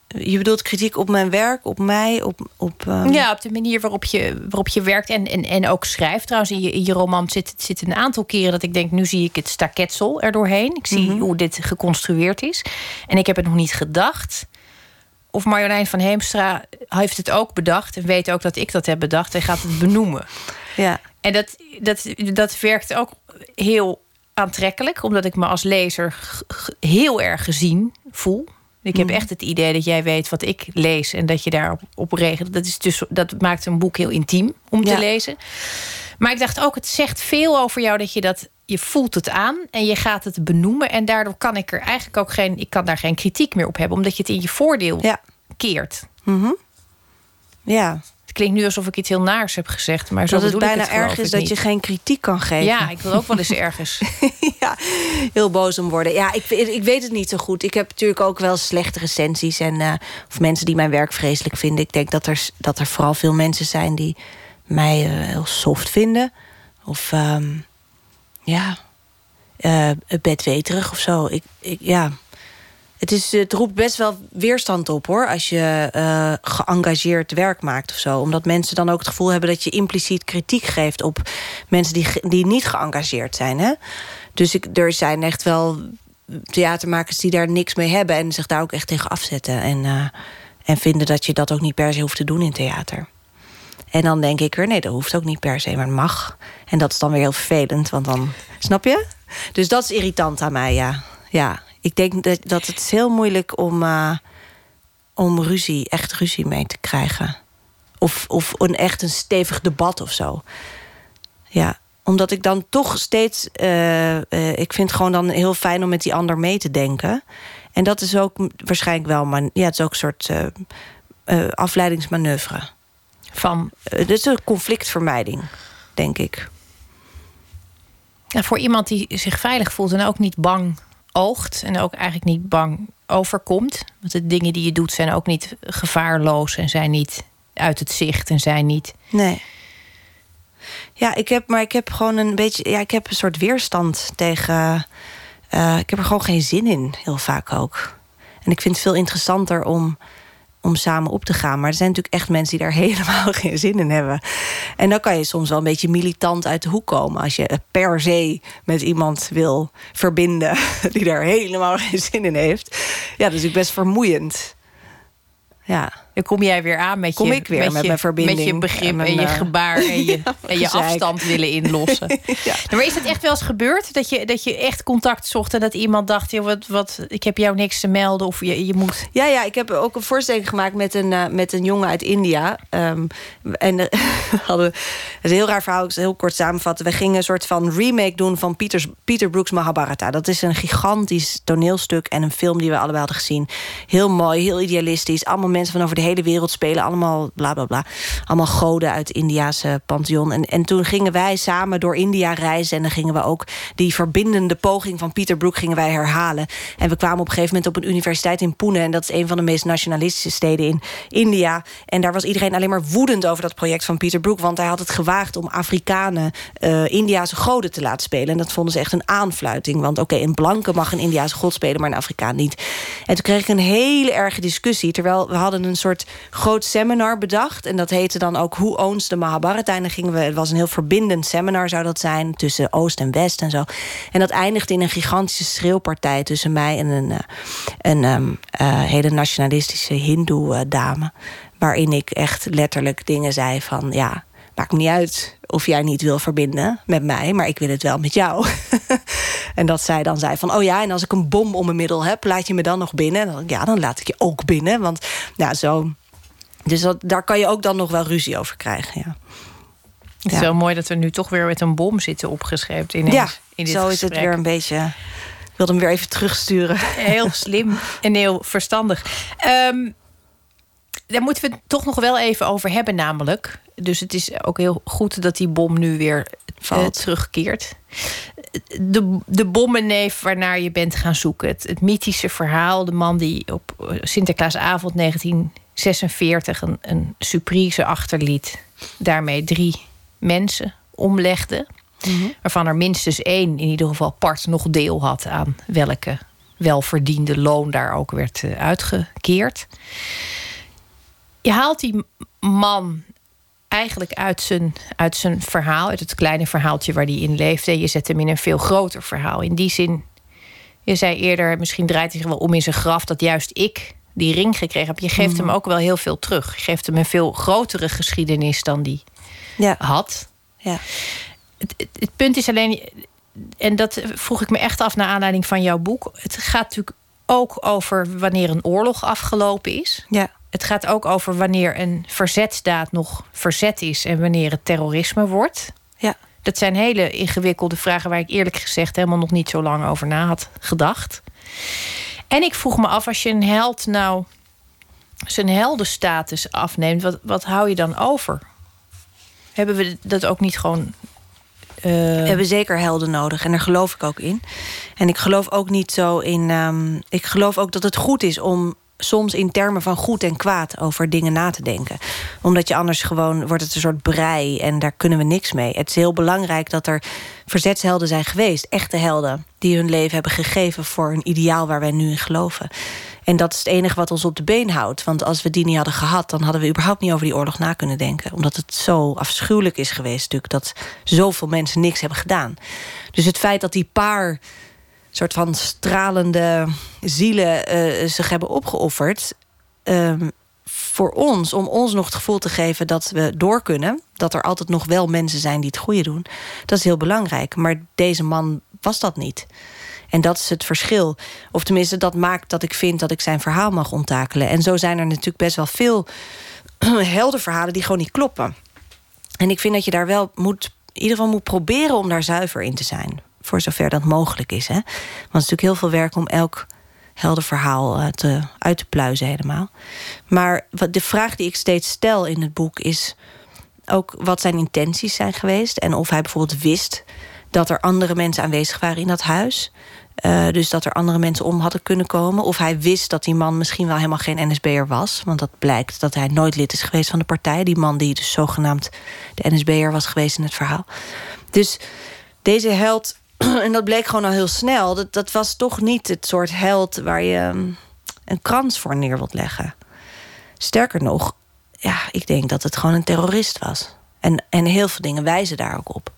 je bedoelt kritiek op mijn werk, op mij, op... op um... Ja, op de manier waarop je, waarop je werkt en, en, en ook schrijft. Trouwens, in je, in je roman zit, zit een aantal keren dat ik denk... nu zie ik het staketsel erdoorheen. Ik zie mhm. hoe dit geconstrueerd is. En ik heb het nog niet gedacht. Of Marjolein van Heemstra heeft het ook bedacht... en weet ook dat ik dat heb bedacht en gaat het benoemen. Ja. En dat, dat, dat werkt ook heel aantrekkelijk... omdat ik me als lezer heel erg gezien voel ik heb mhm. echt het idee dat jij weet wat ik lees en dat je daarop op regelt. Dat, is dus, dat maakt een boek heel intiem om te lezen. Maar ik dacht ook, het zegt veel over jou dat je dat. Je voelt het aan en je gaat het benoemen. En daardoor kan ik er eigenlijk ook geen. Ik kan daar geen kritiek meer op hebben, omdat je het in je voordeel keert. Mm Ja klinkt nu alsof ik iets heel naars heb gezegd. Maar zo dat het bijna het, erg is dat je geen kritiek kan geven. Ja, ik wil ook wel eens ergens. ja, heel boos om worden. Ja, ik, ik weet het niet zo goed. Ik heb natuurlijk ook wel slechte recensies. En, uh, of mensen die mijn werk vreselijk vinden. Ik denk dat er, dat er vooral veel mensen zijn die mij uh, heel soft vinden. Of um, ja, uh, bedweterig of zo. Ik, ik, ja, het, is, het roept best wel weerstand op hoor. Als je uh, geëngageerd werk maakt of zo. Omdat mensen dan ook het gevoel hebben dat je impliciet kritiek geeft op mensen die, die niet geëngageerd zijn. Hè? Dus ik, er zijn echt wel theatermakers die daar niks mee hebben en zich daar ook echt tegen afzetten. En, uh, en vinden dat je dat ook niet per se hoeft te doen in theater. En dan denk ik er, nee, dat hoeft ook niet per se, maar het mag. En dat is dan weer heel vervelend, want dan, snap je? Dus dat is irritant aan mij, ja. Ja, ik denk dat, dat het is heel moeilijk om, uh, om ruzie, echt ruzie mee te krijgen. Of, of een echt een stevig debat of zo. Ja, omdat ik dan toch steeds. Uh, uh, ik vind het gewoon dan heel fijn om met die ander mee te denken. En dat is ook waarschijnlijk wel, maar ja, het is ook een soort afleidingsmanoeuvre. Van? Het is een conflictvermijding, denk ik. Ja, voor iemand die zich veilig voelt en ook niet bang oogt en ook eigenlijk niet bang overkomt. Want de dingen die je doet zijn ook niet gevaarloos en zijn niet uit het zicht en zijn niet. Nee. Ja, ik heb, maar ik heb gewoon een beetje, ja, ik heb een soort weerstand tegen. Uh, ik heb er gewoon geen zin in, heel vaak ook. En ik vind het veel interessanter om om samen op te gaan. Maar er zijn natuurlijk echt mensen die daar helemaal geen zin in hebben. En dan kan je soms wel een beetje militant uit de hoek komen. Als je per se met iemand wil verbinden die daar helemaal geen zin in heeft. Ja, dat is natuurlijk best vermoeiend. Ja. Dan kom jij weer aan met kom je, ik weer met, met mijn verbinding. Met je begrip en, je eh, gebaar en je, en je afstand willen inlossen. ja. Maar is het echt wel eens gebeurd dat je, dat je echt contact zocht en dat iemand dacht: joh, wat, wat, ik heb jou niks te melden of je, je moet. Ja, ja, ik heb ook een voorstelling gemaakt met een, uh, met een jongen uit India. Um, en uh, hadden, het heel raar verhaal, ik heel kort samenvatten. We gingen een soort van remake doen van Peter, Peter Brooks Mahabharata. Dat is een gigantisch toneelstuk en een film die we allebei hadden gezien. Heel mooi, heel idealistisch. Allemaal mensen van over de hele wereld spelen. Allemaal bla bla bla. Allemaal goden uit het Indiase pantheon. En, en toen gingen wij samen door India reizen. En dan gingen we ook die verbindende poging van Peter Brook gingen wij herhalen. En we kwamen op een gegeven moment op een universiteit in Pune. En dat is een van de meest nationalistische steden in India. En daar was iedereen alleen maar woedend over dat project van Peter Brook. Want hij had het gewaagd om Afrikanen uh, Indiase goden te laten spelen. En dat vonden ze echt een aanfluiting. Want oké, een blanke mag een Indiase god spelen, maar een Afrikaan niet. En toen kreeg ik een hele erge discussie. Terwijl we hadden een soort groot seminar bedacht. En dat heette dan ook Who Owns the Mahabharata. En dan gingen we, het was een heel verbindend seminar zou dat zijn... tussen Oost en West en zo. En dat eindigde in een gigantische schreeuwpartij... tussen mij en een, eh, een, um, uh, hele nationalistische hindoe-dame. waarin ik echt letterlijk dingen zei van... ja, maakt me niet uit of jij niet wil verbinden met mij... maar ik wil het wel met jou. en dat zij dan zei van, oh ja, en als ik een bom om mijn middel heb... laat je me dan nog binnen? Dan, ja, dan laat ik je ook binnen. Want ja, zo... Dus dat, daar kan je ook dan nog wel ruzie over krijgen, ja. Het is wel mooi dat we nu toch weer met een bom zitten opgeschreven. Ineens, ja, in dit zo gesprek. is het weer een beetje... Ik wilde hem weer even terugsturen. Heel slim en heel verstandig. Um, daar moeten we het toch nog wel even over hebben, namelijk. Dus het is ook heel goed dat die bom nu weer uh, terugkeert. De, de bommenneef waarnaar je bent gaan zoeken. Het, het mythische verhaal. De man die op eh, Sinterklaasavond 1946 een, een surprise achterliet. Daarmee drie mensen omlegde. Mm -hmm. Waarvan er minstens één, in ieder geval part, nog deel had aan welke welverdiende loon daar ook werd uh, uitgekeerd. Je haalt die man eigenlijk uit zijn, uit zijn verhaal, uit het kleine verhaaltje waar hij in leefde. Je zet hem in een veel groter verhaal. In die zin, je zei eerder, misschien draait hij zich wel om in zijn graf dat juist ik die ring gekregen heb. Je geeft mm. hem ook wel heel veel terug. Je geeft hem een veel grotere geschiedenis dan die ja. had. Ja. Het, het, het punt is alleen, en dat vroeg ik me echt af naar aanleiding van jouw boek. Het gaat natuurlijk ook over wanneer een oorlog afgelopen is. Ja. Het gaat ook over wanneer een verzetsdaad nog verzet is en wanneer het terrorisme wordt. Ja. Dat zijn hele ingewikkelde vragen waar ik eerlijk gezegd helemaal nog niet zo lang over na had gedacht. En ik vroeg me af, als je een held nou zijn heldenstatus afneemt, wat, wat hou je dan over? Hebben we dat ook niet gewoon. Uh... We hebben zeker helden nodig en daar geloof ik ook in. En ik geloof ook niet zo in. Um, ik geloof ook dat het goed is om soms in termen van goed en kwaad over dingen na te denken. Omdat je anders gewoon wordt het een soort brei en daar kunnen we niks mee. Het is heel belangrijk dat er verzetshelden zijn geweest, echte helden, die hun leven hebben gegeven voor een ideaal waar wij nu in geloven. En dat is het enige wat ons op de been houdt. Want als we die niet hadden gehad, dan hadden we überhaupt niet over die oorlog na kunnen denken. Omdat het zo afschuwelijk is geweest, natuurlijk, dat zoveel mensen niks hebben gedaan. Dus het feit dat die paar soort van stralende zielen uh, zich hebben opgeofferd. Um, voor ons, om ons nog het gevoel te geven dat we door kunnen. Dat er altijd nog wel mensen zijn die het goede doen. Dat is heel belangrijk. Maar deze man was dat niet. En dat is het verschil. Of tenminste, dat maakt dat ik vind dat ik zijn verhaal mag onttakelen. En zo zijn er natuurlijk best wel veel heldenverhalen die gewoon niet kloppen. En ik vind dat je daar wel moet, in ieder geval moet proberen om daar zuiver in te zijn voor zover dat mogelijk is. Hè? Want het is natuurlijk heel veel werk om elk helder verhaal uh, te, uit te pluizen helemaal. Maar wat, de vraag die ik steeds stel in het boek is ook wat zijn intenties zijn geweest. En of hij bijvoorbeeld wist dat er andere mensen aanwezig waren in dat huis. Uh, dus dat er andere mensen om hadden kunnen komen. Of hij wist dat die man misschien wel helemaal geen NSB'er was. Want dat blijkt dat hij nooit lid is geweest van de partij. Die man die dus zogenaamd de NSB'er was geweest in het verhaal. Dus deze held en dat bleek gewoon al heel snel. Dat, dat was toch niet het soort held waar je een krans voor neer wilt leggen. Sterker nog, ja, ik denk dat het gewoon een terrorist was. En, en heel veel dingen wijzen daar ook op.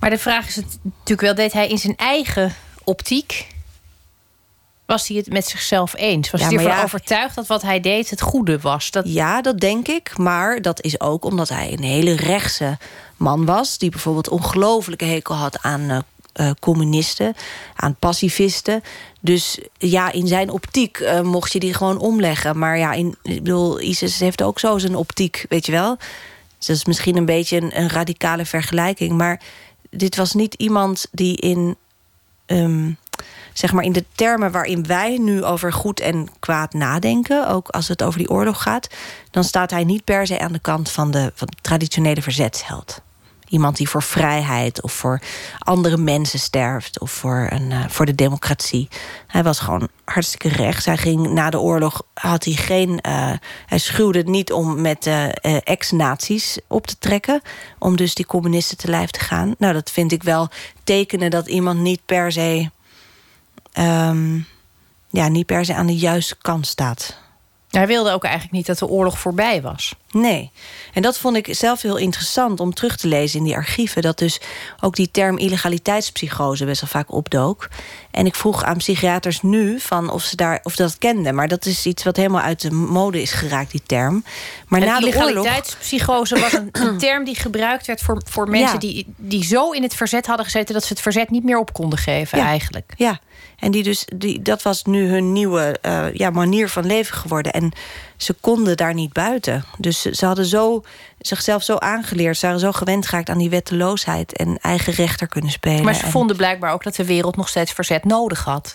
Maar de vraag is natuurlijk wel: deed hij in zijn eigen optiek. Was hij het met zichzelf eens? Was ja, hij ervan ja, overtuigd dat wat hij deed het goede was? Dat... Ja, dat denk ik. Maar dat is ook omdat hij een hele rechtse man was... die bijvoorbeeld ongelooflijke hekel had aan uh, uh, communisten, aan pacifisten. Dus ja, in zijn optiek uh, mocht je die gewoon omleggen. Maar ja, in, ik bedoel, ISIS heeft ook zo zijn optiek, weet je wel. Dus dat is misschien een beetje een, radicale vergelijking. Maar dit was niet iemand die in... Um, zeg maar in de termen waarin wij nu over goed en kwaad nadenken, ook als het over die oorlog gaat, dan staat hij niet per se aan de kant van de, van de traditionele verzetsheld. Iemand die voor vrijheid of voor andere mensen sterft of voor, een, uh, voor de democratie. Hij was gewoon hartstikke rechts. Hij ging na de oorlog had hij geen. Uh, hij schuwde het niet om met uh, ex-nazi's op te trekken. Om dus die communisten te lijf te gaan. Nou, dat vind ik wel tekenen dat iemand niet per se um, ja, niet per se aan de juiste kant staat Hij wilde ook eigenlijk niet dat de oorlog voorbij was. Nee. En dat vond ik zelf heel interessant om terug te lezen in die archieven. Dat dus ook die term illegaliteitspsychose best wel vaak opdook. En ik vroeg aan psychiaters nu van of ze daar, of dat kenden. Maar dat is iets wat helemaal uit de mode is geraakt, die term. Maar en na de illegaliteit,spsychose was een, een, term die gebruikt werd voor, voor mensen die, die zo in het verzet hadden gezeten dat ze het verzet niet meer op konden geven, eigenlijk. Ja, en die dus, die, dat was nu hun nieuwe uh, ja, manier van leven geworden. En ze konden daar niet buiten. Dus ze hadden zo, zichzelf zo aangeleerd. Ze waren zo gewend geraakt aan die wetteloosheid en eigen rechter kunnen spelen. Maar ze vonden blijkbaar ook dat de wereld nog steeds verzet nodig had.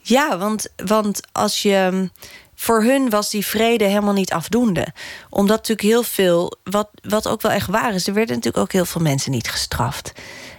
Ja, want, want als je voor hun was die vrede helemaal niet afdoende. Omdat natuurlijk heel veel, wat, wat ook wel echt waar is... er werden natuurlijk ook heel veel mensen niet gestraft.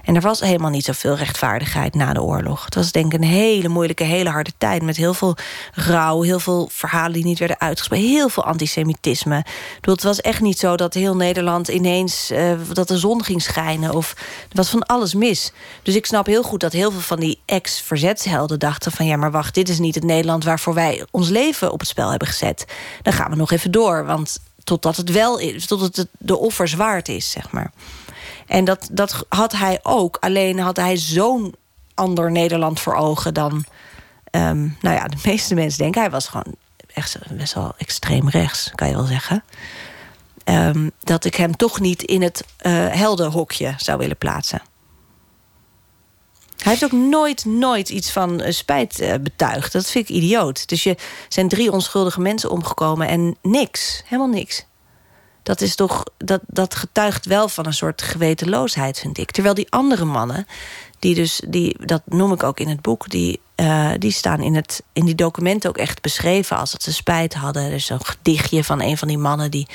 En er was helemaal niet zoveel rechtvaardigheid na de oorlog. Het was denk ik een hele moeilijke, hele harde tijd... met heel veel rouw, heel veel verhalen die niet werden uitgesproken... heel veel antisemitisme. Het was echt niet zo dat heel Nederland ineens... Uh, dat de zon ging schijnen of er was van alles mis. Dus ik snap heel goed dat heel veel van die ex-verzetshelden dachten... van ja, maar wacht, dit is niet het Nederland... waarvoor wij ons leven op het spel hebben gezet. Dan gaan we nog even door, want totdat het wel is, tot het de offers waard is, zeg maar. En dat, dat had hij ook. Alleen had hij zo'n ander Nederland voor ogen dan... Um, nou ja, de meeste mensen denken... hij was gewoon echt best wel extreem rechts, kan je wel zeggen. Um, dat ik hem toch niet in het uh, heldenhokje zou willen plaatsen. Hij heeft ook nooit, nooit iets van uh, spijt uh, betuigd. Dat vind ik idioot. Dus je zijn drie onschuldige mensen omgekomen en niks. Helemaal niks dat is toch dat, dat getuigt wel van een soort gewetenloosheid, vind ik. Terwijl die andere mannen, die dus, die, dat noem ik ook in het boek, die, uh, die staan in, het, in die documenten ook echt beschreven als dat ze spijt hadden. Er is zo'n gedichtje van een van die mannen die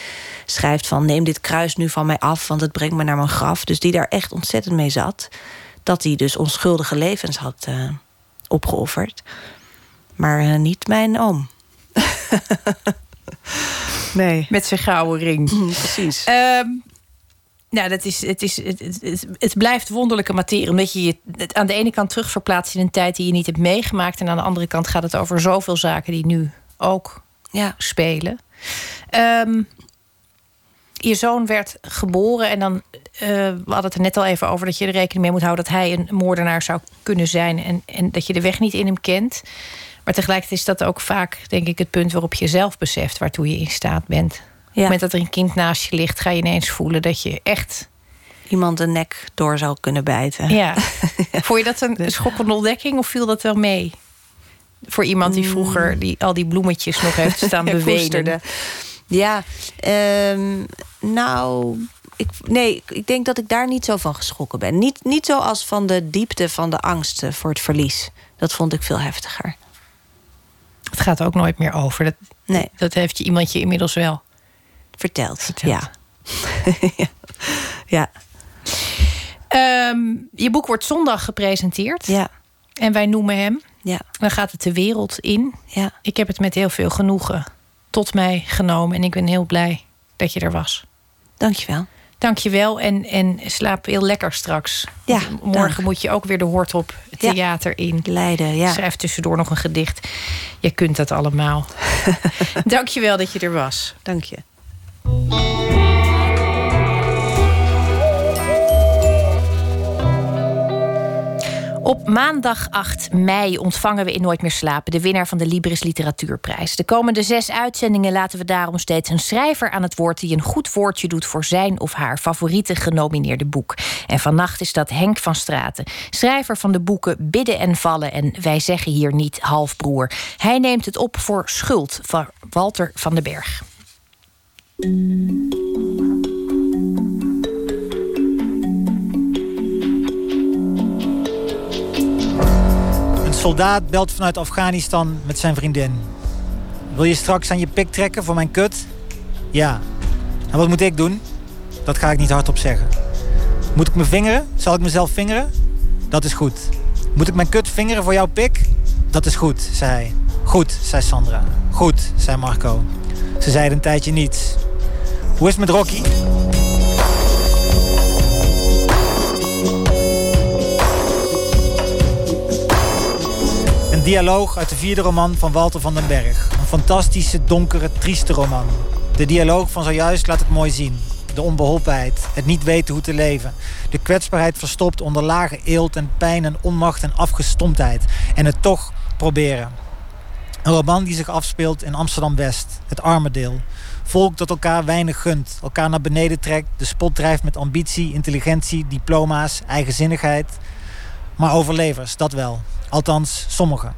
schrijft van neem dit kruis nu van mij af, want het brengt me naar mijn graf. Dus die daar echt ontzettend mee zat. Dat hij dus onschuldige levens had uh, opgeofferd. Maar uh, niet mijn oom. Nee. Met zijn gouden ring. Mm, precies. Um, nou, dat is, het, is, het, het, het, blijft wonderlijke materie. Omdat je je aan de ene kant terugverplaatst in een tijd die je niet hebt meegemaakt. En aan de andere kant gaat het over zoveel zaken die nu ook ja. spelen. Um, je zoon werd geboren en dan. Uh, we hadden het er net al even over dat je er rekening mee moet houden dat hij een moordenaar zou kunnen zijn. En, en dat je de weg niet in hem kent. Maar tegelijkertijd is dat ook vaak, denk ik, het punt waarop je zelf beseft waartoe je in staat bent. Ja. Op het moment dat er een kind naast je ligt, ga je ineens voelen dat je echt. Iemand de nek door zou kunnen bijten. Ja. Vond je dat een dus- schokkende ontdekking of viel dat wel mee? Voor iemand die vroeger mm. die, al die bloemetjes nog heeft staan bewegen. Ja, um, nou, ik, nee, ik denk dat ik daar niet zo van geschrokken ben. Niet, niet zo als van de diepte van de angst voor het verlies. Dat vond ik veel heftiger. Het gaat ook nooit meer over. Dat, nee. dat heeft je iemand je inmiddels wel verteld. verteld. Ja. ja. Um, je boek wordt zondag gepresenteerd. Ja. En wij noemen hem. Ja. Dan gaat het de wereld in. Ja. Ik heb het met heel veel genoegen tot mij genomen. En ik ben heel blij dat je er was. Dankjewel. Dankjewel en, en slaap heel lekker straks. Ja, Morgen moet je ook weer de hoort op theater ja. in. Leiden, ja. Schrijf tussendoor nog een gedicht. Je kunt dat allemaal. Dankjewel dat je er was. Dank je. Op maandag 8 mei ontvangen we in Nooit meer slapen de winnaar van de Libris Literatuurprijs. De komende zes uitzendingen laten we daarom steeds een schrijver aan het woord die een goed woordje doet voor zijn of haar favoriete genomineerde boek. En vannacht is dat Henk van Straten, schrijver van de boeken Bidden en Vallen en Wij zeggen hier niet halfbroer. Hij neemt het op voor Schuld van Walter van den Berg. Soldaat belt vanuit Afghanistan met zijn vriendin. Wil je straks aan je pik trekken voor mijn kut? Ja. En wat moet ik doen? Dat ga ik niet hardop zeggen. Moet ik me vingeren? Zal ik mezelf vingeren? Dat is goed. Moet ik mijn kut vingeren voor jouw pik? Dat is goed, zei hij. Goed, zei Sandra. Goed, zei Marco. Ze zeiden een tijdje niets. Hoe is het met Rocky? Dialoog uit de vierde roman van Walter van den Berg. Een fantastische, donkere, trieste roman. De dialoog van zojuist laat het mooi zien. De onbeholpenheid, het niet weten hoe te leven. De kwetsbaarheid verstopt onder lage eelt en pijn en onmacht en afgestomptheid. En het toch proberen. Een roman die zich afspeelt in Amsterdam-West, het arme deel. Volk dat elkaar weinig gunt, elkaar naar beneden trekt, de spot drijft met ambitie, intelligentie, diploma's, eigenzinnigheid. Maar overlevers, dat wel. Althans, sommigen.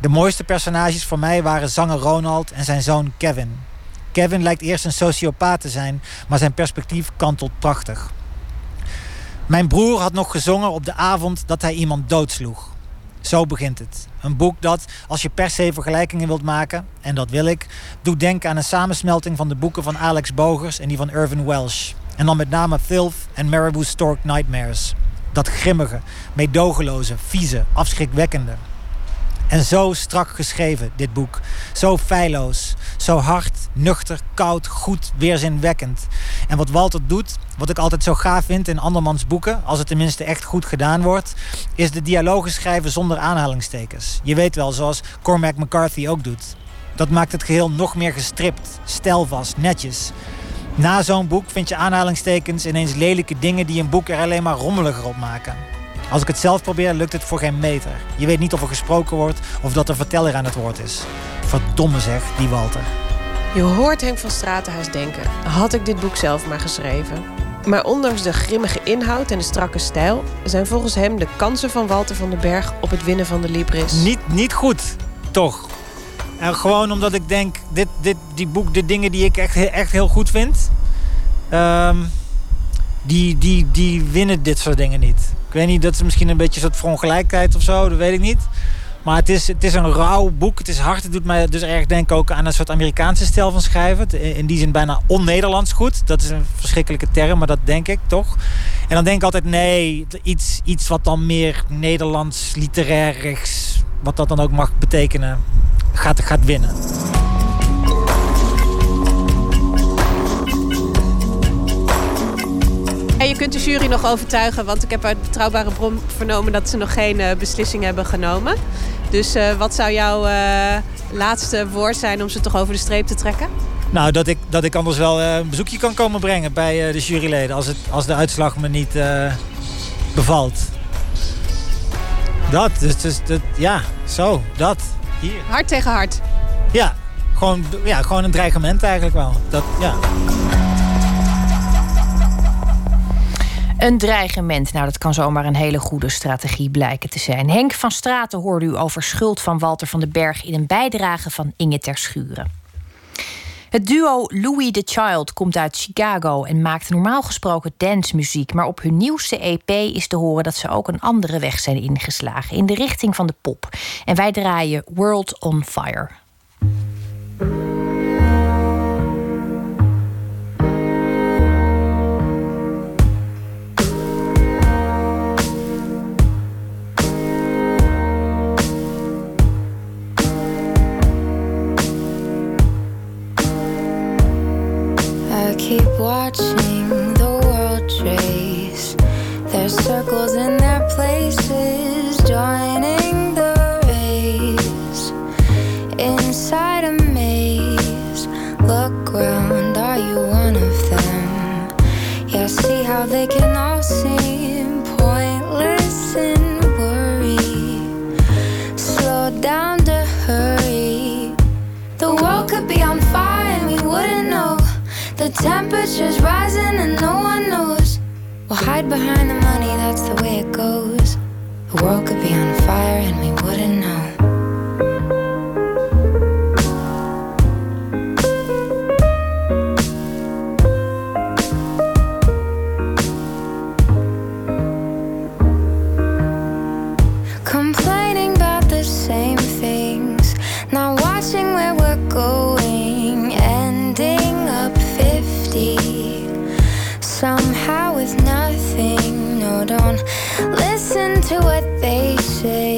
De mooiste personages voor mij waren zanger Ronald en zijn zoon Kevin. Kevin lijkt eerst een sociopaat te zijn, maar zijn perspectief kantelt prachtig. Mijn broer had nog gezongen op de avond dat hij iemand doodsloeg. Zo begint het. Een boek dat, als je per se vergelijkingen wilt maken, en dat wil ik, doet denken aan een samensmelting van de boeken van Alex Bogers en die van Irvin Welsh. En dan met name Filth en Marabou Stork Nightmares. Dat grimmige, meedogenloze, vieze, afschrikwekkende. En zo strak geschreven, dit boek. Zo feilloos. Zo hard, nuchter, koud, goed, weerzinwekkend. En wat Walter doet, wat ik altijd zo gaaf vind in andermans boeken, als het tenminste echt goed gedaan wordt, is de dialogen schrijven zonder aanhalingstekens. Je weet wel, zoals Cormac McCarthy ook doet. Dat maakt het geheel nog meer gestript, stijlvast, netjes. Na zo'n boek vind je aanhalingstekens ineens lelijke dingen die een boek er alleen maar rommeliger op maken. Als ik het zelf probeer, lukt het voor geen meter. Je weet niet of er gesproken wordt of dat de verteller aan het woord is. Verdomme zeg, die Walter. Je hoort Henk van Stratenhuis denken: had ik dit boek zelf maar geschreven? Maar ondanks de grimmige inhoud en de strakke stijl zijn volgens hem de kansen van Walter van den Berg op het winnen van de Libris niet, niet goed, toch? En gewoon omdat ik denk, dit, dit, die boek, de dingen die ik echt, echt heel goed vind, ehm, die, die, die winnen dit soort dingen niet. Ik weet niet, dat is misschien een beetje een soort verongelijkheid of zo, dat weet ik niet. Maar het is, het is een rauw boek. Het is hard. Het doet mij dus erg denken ook aan een soort Amerikaanse stijl van schrijven. In die zin bijna on-Nederlands goed. Dat is een verschrikkelijke term, maar dat denk ik toch. En dan denk ik altijd, nee, iets, iets wat dan meer Nederlands, literair wat dat dan ook mag betekenen, gaat, gaat winnen. je kunt de jury nog overtuigen, want ik heb uit betrouwbare bron vernomen dat ze nog geen uh, beslissing hebben genomen. Dus uh, wat zou jouw uh, laatste woord zijn om ze toch over de streep te trekken? Nou, dat ik, dat ik anders wel een bezoekje kan komen brengen bij de juryleden als, het, als de uitslag me niet bevalt. Dat, dus, dus dat, ja, zo, dat. Hier. Hart tegen hart. Ja, gewoon, ja, gewoon een dreigement eigenlijk wel. Dat, ja. Een dreigement, nou dat kan zomaar een hele goede strategie blijken te zijn. Henk van Straten hoorde u over schuld van Walter van den Berg in een bijdrage van Inge ter Schuren. Het duo Louis the Child komt uit Chicago en maakt normaal gesproken dancemuziek. Maar op hun nieuwste EP is te horen dat ze ook een andere weg zijn ingeslagen in de richting van de pop. En wij draaien World on Fire. touching temperature's rising and no one knows. We'll hide behind the money, that's the way it goes. The world could be on fire and we wouldn't know. To what they say.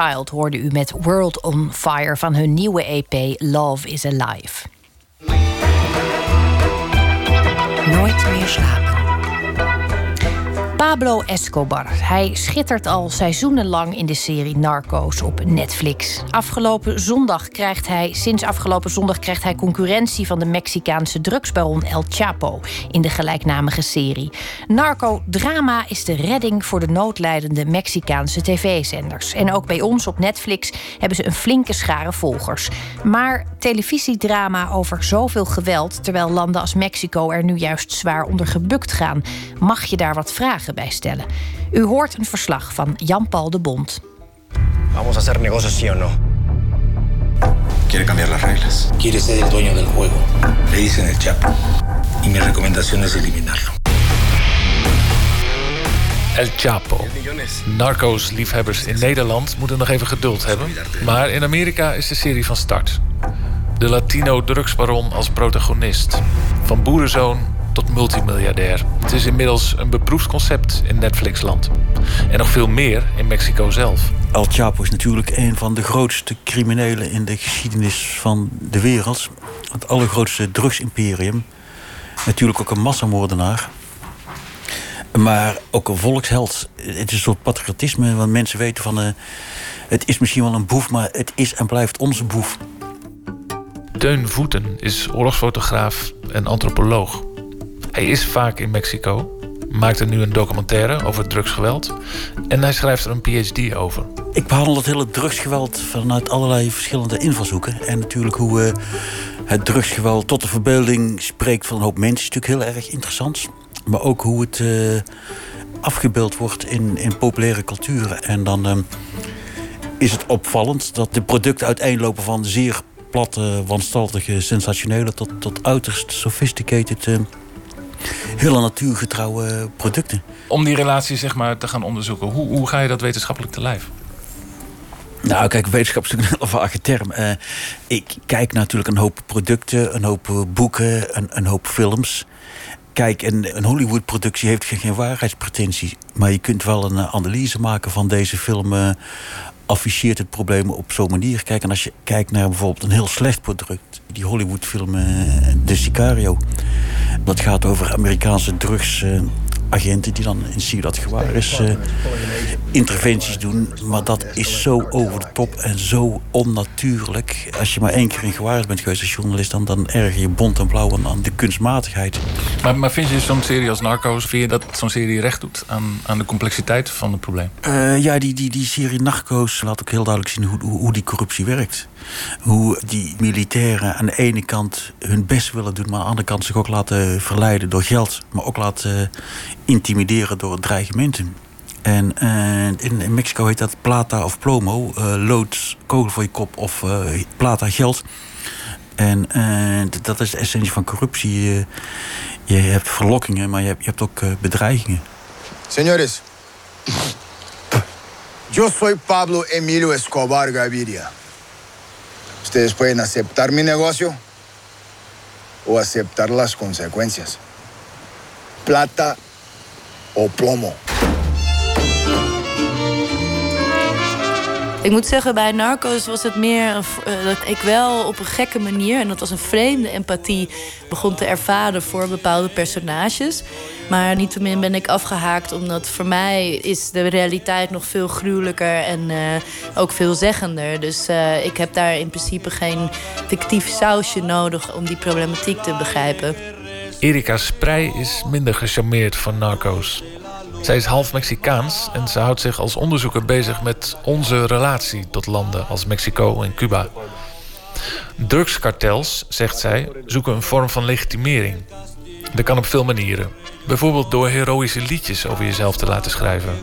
Child hoorde u met World on Fire van hun nieuwe EP Love is Alive. Nooit meer slapen. Pablo Escobar. Hij schittert al seizoenenlang in de serie Narcos op Netflix. Afgelopen zondag krijgt hij, sinds afgelopen zondag krijgt hij concurrentie van de Mexicaanse drugsbaron El Chapo in de gelijknamige serie. Narco-drama is de redding voor de noodlijdende Mexicaanse tv-zenders. En ook bij ons op Netflix hebben ze een flinke schare volgers. Maar televisiedrama over zoveel geweld, terwijl landen als Mexico er nu juist zwaar onder gebukt gaan, mag je daar wat vragen bij stellen. U hoort een verslag van Jan-Paul de Bond. Vamos a hacer negocios, sí o no. Quiere cambiar las reglas. Quiere ser el dueño del juego. Le dicen el Chapo. Y mi recomendación es eliminarlo. El Chapo. Narcos-liefhebbers in Nederland moeten nog even geduld hebben. Maar in Amerika is de serie van start. De Latino-drugsbaron als protagonist. Van boerenzoon tot multimiljardair. Het is inmiddels een beproefd concept in Netflixland. En nog veel meer in Mexico zelf. El Chapo is natuurlijk een van de grootste criminelen in de geschiedenis van de wereld. Het allergrootste drugsimperium. Natuurlijk ook een massamoordenaar. Maar ook een volksheld. Het is een soort patriotisme, want mensen weten van... Uh, het is misschien wel een boef, maar het is en blijft onze boef. Teun Voeten is oorlogsfotograaf en antropoloog. Hij is vaak in Mexico, maakt er nu een documentaire over drugsgeweld... en hij schrijft er een PhD over. Ik behandel het hele drugsgeweld vanuit allerlei verschillende invalshoeken. En natuurlijk hoe uh, het drugsgeweld tot de verbeelding spreekt van een hoop mensen... is natuurlijk heel erg interessant. Maar ook hoe het uh, afgebeeld wordt in, in populaire culturen. En dan uh, is het opvallend dat de producten uiteenlopen van zeer platte, wanstaltige, sensationele... tot, tot uiterst sophisticated hele natuurgetrouwe producten. Om die relatie zeg maar, te gaan onderzoeken, hoe, hoe ga je dat wetenschappelijk te lijf? Nou, kijk, wetenschap is natuurlijk een hele vage term. Uh, ik kijk natuurlijk een hoop producten, een hoop boeken, een, een hoop films. Kijk, een, een Hollywood-productie heeft geen, geen waarheidspretentie. Maar je kunt wel een analyse maken van deze film. Uh, afficheert het probleem op zo'n manier. Kijk, en als je kijkt naar bijvoorbeeld een heel slecht product... die Hollywood-film uh, De Sicario... dat gaat over Amerikaanse drugsagenten... die dan in Ciudad Juarez uh, interventies doen. Maar dat is zo over de top en zo onnatuurlijk. Als je maar één keer in Juarez bent geweest als journalist... dan, dan erger je bont en blauw aan de kunstmatigheid. Maar, maar vind je zo'n serie als Narcos... vind je dat zo'n serie recht doet aan, aan de complexiteit van het probleem? Uh, ja, die, die, die serie Narcos laat ook heel duidelijk zien hoe, hoe die corruptie werkt. Hoe die militairen aan de ene kant hun best willen doen... maar aan de andere kant zich ook laten verleiden door geld... maar ook laten intimideren door dreigementen. En uh, in, Mexico heet dat plata of plomo. Uh, lood, kogel voor je kop of plata, geld. En dat is de essentie van corruptie. je hebt verlokkingen, maar je hebt, je hebt ook bedreigingen. Señores, yo soy Pablo Emilio Escobar Gaviria. Ustedes pueden aceptar mi negocio o aceptar las consecuencias. Plata o plomo. Ik moet zeggen, bij Narcos was het meer uh, dat ik wel op een gekke manier, en dat was een vreemde empathie, begon te ervaren voor bepaalde personages. Maar niettemin ben ik afgehaakt, omdat voor mij is de realiteit nog veel gruwelijker en uh, ook veelzeggender. Dus uh, ik heb daar in principe geen fictief sausje nodig om die problematiek te begrijpen. Erika Sprey is minder gecharmeerd van narco's. Zij is half Mexicaans en ze houdt zich als onderzoeker bezig met onze relatie tot landen als Mexico en Cuba. Drugskartels, zegt zij, zoeken een vorm van legitimering. Dat kan op veel manieren. Bijvoorbeeld door heroïsche liedjes over jezelf te laten schrijven.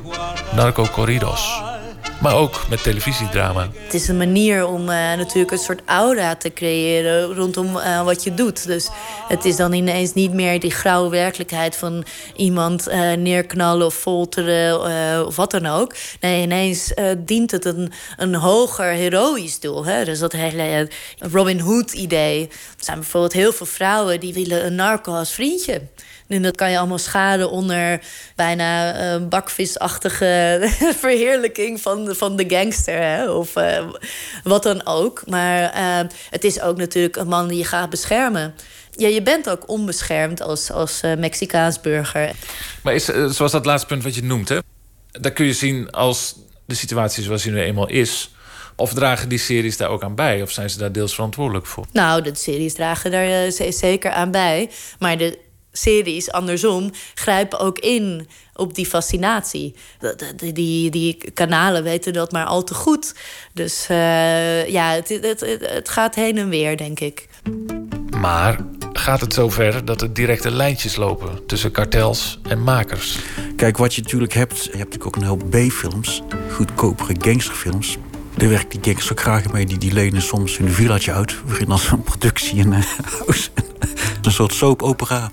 Narco corridos maar ook met televisiedrama. Het is een manier om uh, natuurlijk een soort aura te creëren rondom uh, wat je doet. Dus het is dan ineens niet meer die grauwe werkelijkheid van iemand uh, neerknallen of folteren of wat dan ook. Nee, ineens dient het een, een hoger heroïsch doel. Hè? Dus dat hele Robin Hood-idee. Er zijn bijvoorbeeld heel veel vrouwen die willen een narco als vriendje. En dat kan je allemaal schaden onder bijna uh, bakvisachtige verheerlijking van, van de gangster. Hè? Of uh, wat dan ook. Maar uh, het is ook natuurlijk een man die je gaat beschermen. Ja, je bent ook onbeschermd als, als Mexicaans burger. Maar is, zoals dat laatste punt wat je noemt, hè? daar kun je zien als de situatie zoals die nu eenmaal is. Of dragen die series daar ook aan bij? Of zijn ze daar deels verantwoordelijk voor? Nou, de series dragen daar zeker aan bij. Maar de series andersom grijpen ook in op die fascinatie. Die, die, die kanalen weten dat maar al te goed. Dus uh, ja, het, het, het gaat heen en weer, denk ik. Maar gaat het zover dat er directe lijntjes lopen tussen kartels en makers? Kijk, wat je natuurlijk hebt, je hebt natuurlijk ook een heleboel B-films, goedkopere gangsterfilms. Daar werkt die gangsters ook graag mee. Die, die lenen soms hun villaatje uit. Waarin als een productie en uh, een soort soap-opera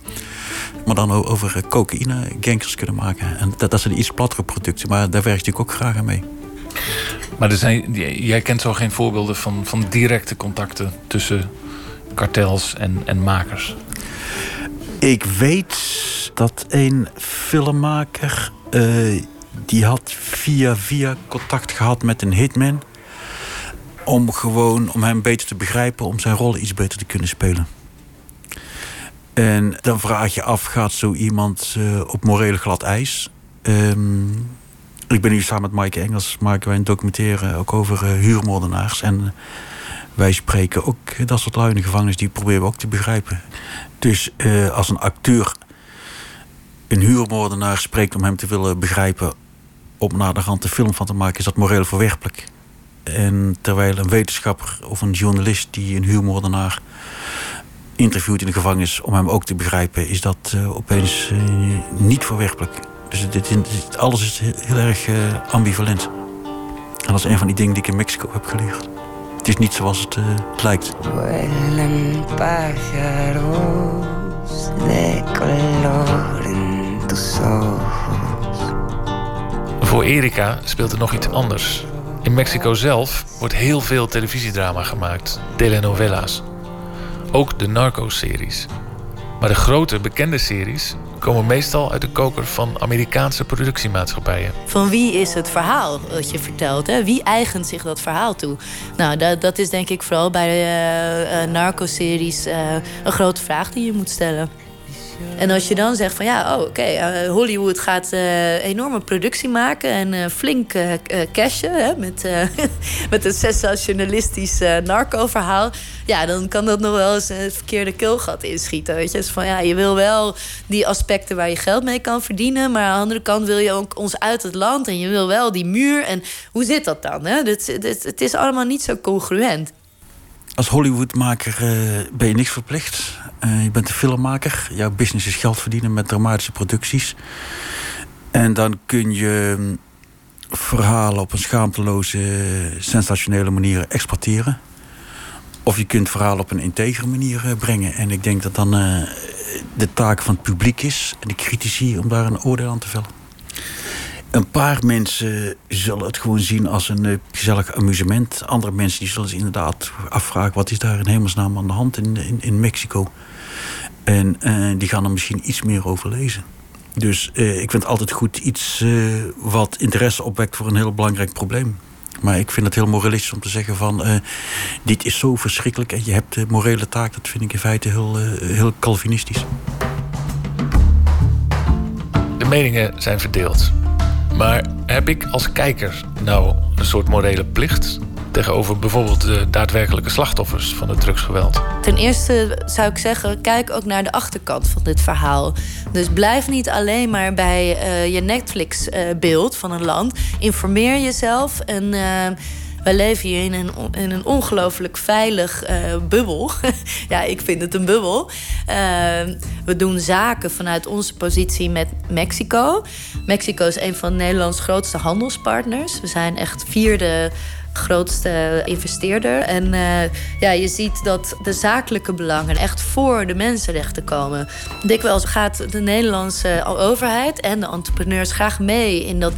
maar dan over eh, cocaïne gangsters kunnen maken. En dat, dat zijn iets plattere producten, maar daar werk ik ook graag aan mee. Maar er zijn, jij kent zo geen voorbeelden van, van directe contacten tussen kartels en, en makers? Ik weet dat een filmmaker... Uh, die had via via contact gehad met een hitman... om gewoon om hem beter te begrijpen... om zijn rol iets beter te kunnen spelen. En dan vraag je af, gaat zo iemand uh, op morele glad ijs? Um, ik ben hier samen met Mike Engels, maken wij een documentaire ook over uh, huurmoordenaars. En wij spreken ook dat soort lui in de gevangenis, die proberen we ook te begrijpen. Dus als een acteur een huurmoordenaar spreekt om hem te willen begrijpen, om naar de hand een film van te maken, is dat moreel verwerpelijk. En terwijl een wetenschapper of een journalist die een huurmoordenaar interviewt in de gevangenis om hem ook te begrijpen, is dat uh, opeens uh, niet verwerpelijk. Dus dit, dit, alles is heel, erg uh, ambivalent. En dat is een van die dingen die ik in Mexico heb geleerd. Het is niet zoals het, het lijkt. Voor Erika speelt er nog iets anders. In Mexico zelf wordt heel veel televisiedrama gemaakt, telenovelas. Ook de Narco-series. Maar de grote, bekende series komen meestal uit de koker van Amerikaanse productiemaatschappijen. Van wie is het verhaal wat je vertelt? Hè? Wie eigent zich dat verhaal toe? Nou, dat, dat is denk ik vooral bij uh, uh, narco-series uh, een grote vraag die je moet stellen. En als je dan zegt van ja, oh, oké, uh, Hollywood gaat uh, enorme productie maken en uh, flink cashen hè, met, met een sensationalistisch narco-verhaal. Ja, dan kan dat nog wel eens het verkeerde keelgat inschieten. Weet je? Dus van ja, je wil wel die aspecten waar je geld mee kan verdienen, maar aan de andere kant wil je ook ons uit het land en je wil wel die muur. En hoe zit dat dan? Hè? Het, het, het is allemaal niet zo congruent. Als Hollywoodmaker ben je niks verplicht. Uh, je bent een filmmaker. Jouw business is geld verdienen met dramatische producties. En dan kun je mm, verhalen op een schaamteloze, sensationele manier exporteren. Of je kunt verhalen op een integere manier eh, brengen. En ik denk dat dan uh, de taak van het publiek is en de critici om daar een oordeel aan te vellen. Een paar mensen zullen het gewoon zien als een uh, gezellig amusement. Andere mensen die zullen zich inderdaad afvragen... wat is daar in hemelsnaam aan de hand in, in, Mexico? En uh, die gaan er misschien iets meer over lezen. Dus uh, ik vind altijd goed iets wat interesse opwekt voor een heel belangrijk probleem. Maar ik vind het heel moralistisch om te zeggen van... Dit is zo verschrikkelijk en je hebt de morele taak. Dat vind ik in feite heel, heel Calvinistisch. De meningen zijn verdeeld. Maar heb ik als kijker nou een soort morele plicht tegenover bijvoorbeeld de daadwerkelijke slachtoffers van het drugsgeweld? Ten eerste zou ik zeggen, kijk ook naar de achterkant van dit verhaal. Dus blijf niet alleen maar bij uh, je Netflix-beeld van een land. Informeer jezelf en. Uh, wij leven hier in een, in een ongelooflijk veilig uh, bubbel. ja, ik vind het een bubbel. Uh, we doen zaken vanuit onze positie met Mexico. Mexico is een van Nederlands grootste handelspartners. We zijn echt vierde grootste investeerder. En uh, ja, je ziet dat de zakelijke belangen echt voor de mensenrechten komen. Dikwijls gaat de Nederlandse overheid en de entrepreneurs graag mee in dat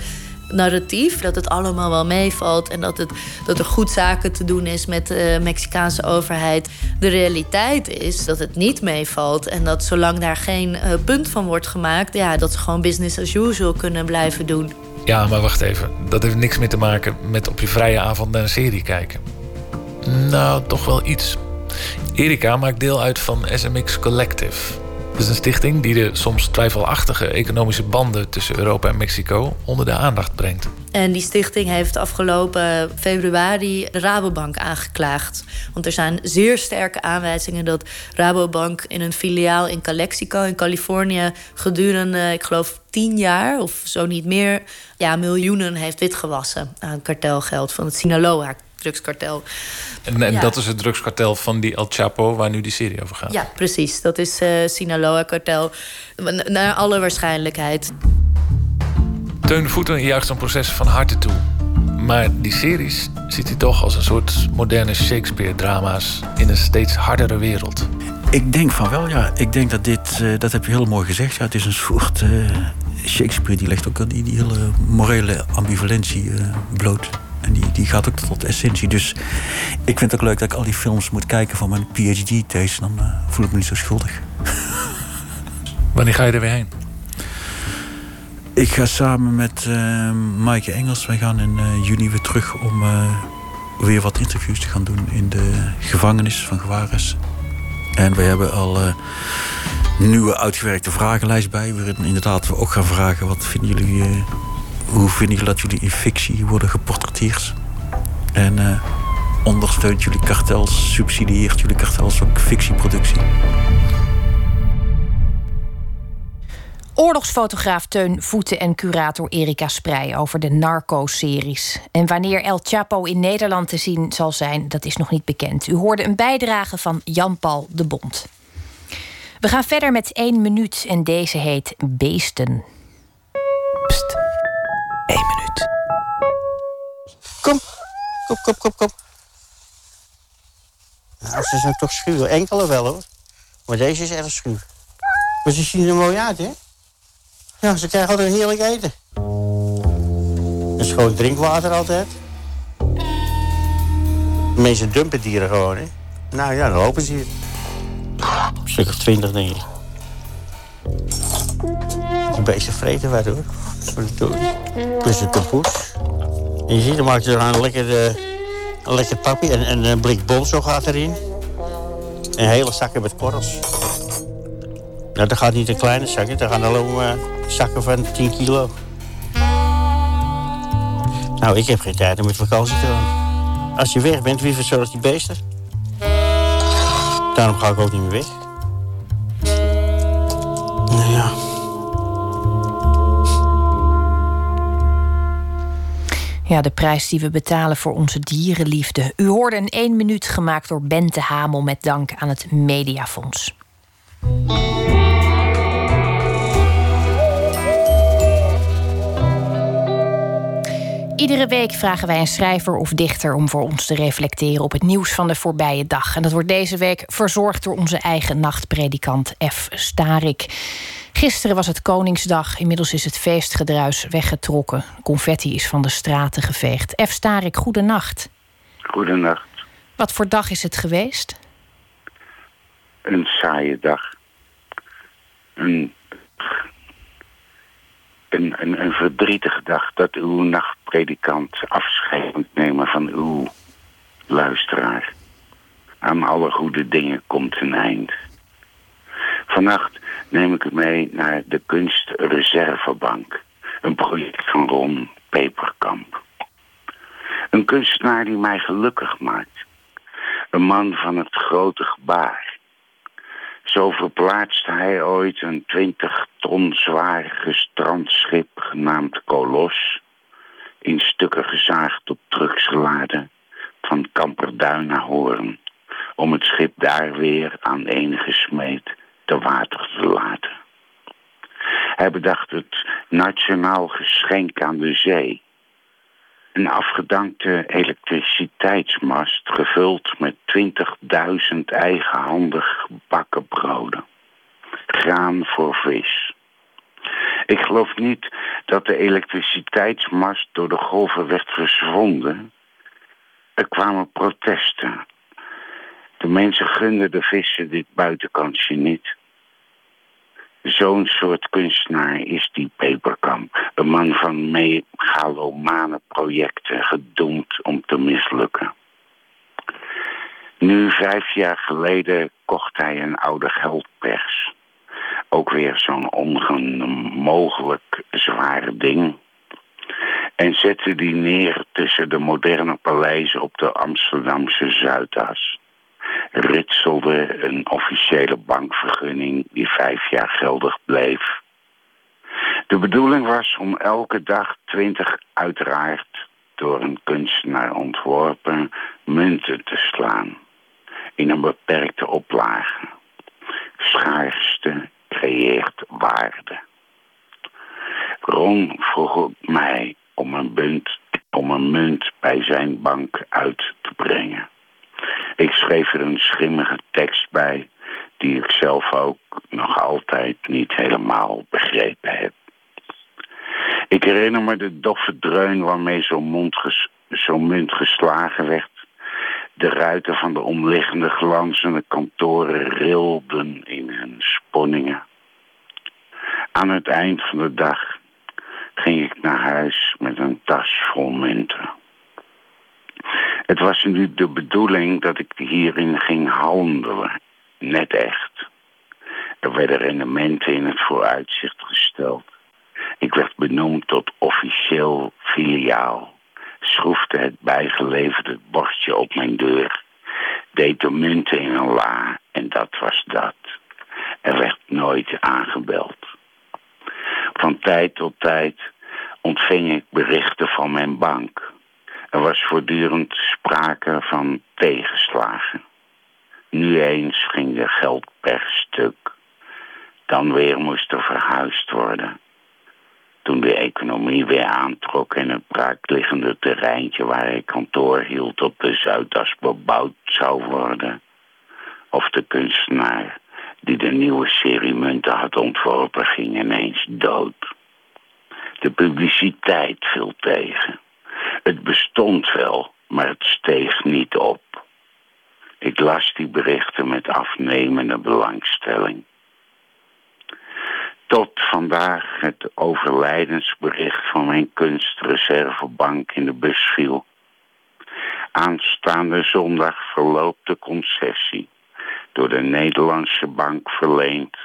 narratief. Dat het allemaal wel meevalt en dat, het, dat er goed zaken te doen is met de Mexicaanse overheid. De realiteit is dat het niet meevalt en dat zolang daar geen uh, punt van wordt gemaakt, ja, dat ze gewoon business as usual kunnen blijven doen. Ja, maar wacht even. Dat heeft niks meer te maken met op je vrije avond naar een serie kijken. Nou, toch wel iets. Erika maakt deel uit van SMX Collective. Dat is een stichting die de soms twijfelachtige economische banden tussen Europa en Mexico onder de aandacht brengt. En die stichting heeft afgelopen februari Rabobank aangeklaagd. Want er zijn zeer sterke aanwijzingen dat Rabobank in een filiaal in Calexico in Californië gedurende, ik geloof, tien jaar of zo niet meer, ja, miljoenen heeft witgewassen aan kartelgeld van het Sinaloa drugskartel. En, en dat is het drugskartel van die El Chapo waar nu die serie over gaat? Ja, precies. Dat is uh, Sinaloa-kartel. Naar alle waarschijnlijkheid. Teun Voeten juicht zo'n proces van harte toe. Maar die series ziet hij toch als een soort moderne Shakespeare-drama's... in een steeds hardere wereld. Ik denk van wel, ja. Ik denk dat dit, uh, dat heb je heel mooi gezegd... Ja, het is een soort... Uh, Shakespeare die legt ook die, die hele morele ambivalentie bloot. En die, die gaat ook tot essentie. Dus ik vind het ook leuk dat ik al die films moet kijken van mijn PhD-thesis. Dan uh, voel ik me niet zo schuldig. Wanneer ga je er weer heen? Ik ga samen met uh, Maaike Engels. Wij gaan in uh, juni weer terug om weer wat interviews te gaan doen in de gevangenis van Gewares. En we hebben al een nieuwe uitgewerkte vragenlijst bij. Waarin inderdaad we ook gaan vragen: wat vinden jullie hoe vinden jullie dat jullie in fictie worden geportretteerd? En uh, ondersteunt jullie kartels, subsidieert jullie kartels ook fictieproductie? Oorlogsfotograaf Teun Voeten en curator Erika Sprij over de Narco-series. En wanneer El Chapo in Nederland te zien zal zijn, dat is nog niet bekend. U hoorde een bijdrage van Jan-Paul de Bond. We gaan verder met één minuut en deze heet Beesten. Eén minuut. Kom, kom, kom, kom, kom. Nou, ze zijn toch schuw. Enkele wel hoor. Maar deze is erg schuw. Maar ze zien er mooi uit, hè? Ja, ze krijgen altijd een heerlijk eten. Een schoon drinkwater altijd. Meeste dumpen dieren gewoon, hè? Nou ja, dan lopen ze hier. Een stuk of twintig, denk ik. Die beesten vreten wij hoor. Een kapoes. En je ziet, dan maakt er een lekker, uh, een lekker. En, en een blik zo gaat erin. En hele zakken met korrels. Nou, dat gaat niet een kleine zakje. Dat gaan alleen zakken van 10 kilo. Nou, ik heb geen tijd om met vakantie te gaan. Als je weg bent, wie verzorgt die beesten? Daarom ga ik ook niet meer weg. Ja, de prijs die we betalen voor onze dierenliefde. U hoorde een 1 minuut gemaakt door Bente Hamel met dank aan het Mediafonds. Iedere week vragen wij een schrijver of dichter om voor ons te reflecteren op het nieuws van de voorbije dag. En dat wordt deze week verzorgd door onze eigen nachtpredikant F. Starik. Gisteren was het Koningsdag. Inmiddels is het feestgedruis weggetrokken. Confetti is van de straten geveegd. F. Starik, goedenacht. Goedenacht. Wat voor dag is het geweest? Een saaie dag. Een een, een, verdrietige dag dat uw nachtpredikant afscheid moet nemen van uw luisteraar. Aan alle goede dingen komt een eind. Vannacht neem ik u mee naar de Kunstreservebank. Een project van Ron Peperkamp. Een kunstenaar die mij gelukkig maakt. Een man van het grote gebaar. Zo verplaatste hij ooit een 20 ton zwaar gestrandschip genaamd Kolos. In stukken gezaagd op trucks van Kamperduin naar Hoorn. Om het schip daar weer aan enige smeet te water te laten. Hij bedacht het nationaal geschenk aan de zee. Een afgedankte elektriciteitsmast gevuld met 20.000 eigenhandig gebakken broden. Graan voor vis. Ik geloof niet dat de elektriciteitsmast door de golven werd verzwonden. Er kwamen protesten. De mensen gunden de vissen dit buitenkantje niet. Zo'n soort kunstenaar is die Peperkamp. Een man van megalomane projecten, gedoemd om te mislukken. Nu, vijf jaar geleden, kocht hij een oude geldpers. Ook weer zo'n onmogelijk zware ding. En zette die neer tussen de moderne paleizen op de Amsterdamse Zuidas ritselde een officiële bankvergunning die vijf jaar geldig bleef. De bedoeling was om elke dag twintig uiteraard door een kunstenaar ontworpen munten te slaan. In een beperkte oplage. Schaarste creëert waarde. Ron vroeg mij om een, bunt, om een munt bij zijn bank uit te brengen. Ik schreef er een schimmige tekst bij, die ik zelf ook nog altijd niet helemaal begrepen heb. Ik herinner me de doffe dreun waarmee zo'n zo munt geslagen werd. De ruiten van de omliggende glanzende kantoren rilden in hun sponningen. Aan het eind van de dag ging ik naar huis met een tas vol munten. Het was nu de bedoeling dat ik hierin ging handelen. Net echt. Er werden rendementen in het vooruitzicht gesteld. Ik werd benoemd tot officieel filiaal. Schroefde het bijgeleverde bordje op mijn deur. Deed de munten in een la en dat was dat. Er werd nooit aangebeld. Van tijd tot tijd ontving ik berichten van mijn bank. Er was voortdurend sprake van tegenslagen. Nu eens ging er geld per stuk. Dan weer moest er verhuisd worden. Toen de economie weer aantrok en het braakliggende terreintje waar ik kantoor hield op de Zuidas bebouwd zou worden. Of de kunstenaar die de nieuwe serie munten had ontworpen ging ineens dood. De publiciteit viel tegen. Het bestond wel, maar het steeg niet op. Ik las die berichten met afnemende belangstelling. Tot vandaag het overlijdensbericht van mijn kunstreservebank in de bus viel. Aanstaande zondag verloopt de concessie, door de Nederlandse bank verleend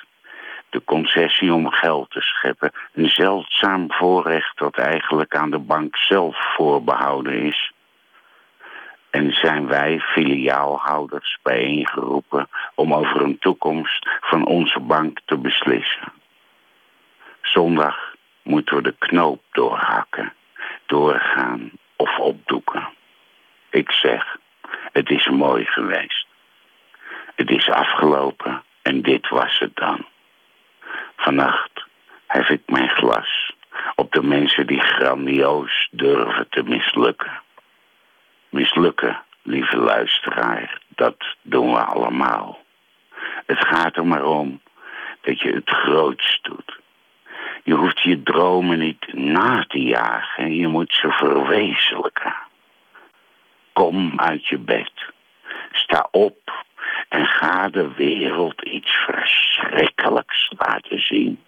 de concessie om geld te scheppen. Een zeldzaam voorrecht dat eigenlijk aan de bank zelf voorbehouden is. En zijn wij filiaalhouders bijeengeroepen om over een toekomst van onze bank te beslissen. Zondag moeten we de knoop doorhakken, doorgaan of opdoeken. Ik zeg, het is mooi geweest. Het is afgelopen en dit was het dan. Vannacht hef ik mijn glas op de mensen die grandioos durven te mislukken. Mislukken, lieve luisteraar, dat doen we allemaal. Het gaat er maar om dat je het grootst doet. Je hoeft je dromen niet na te jagen, je moet ze verwezenlijken. Kom uit je bed, sta op en ga de wereld iets verschrikkelijks laten zien.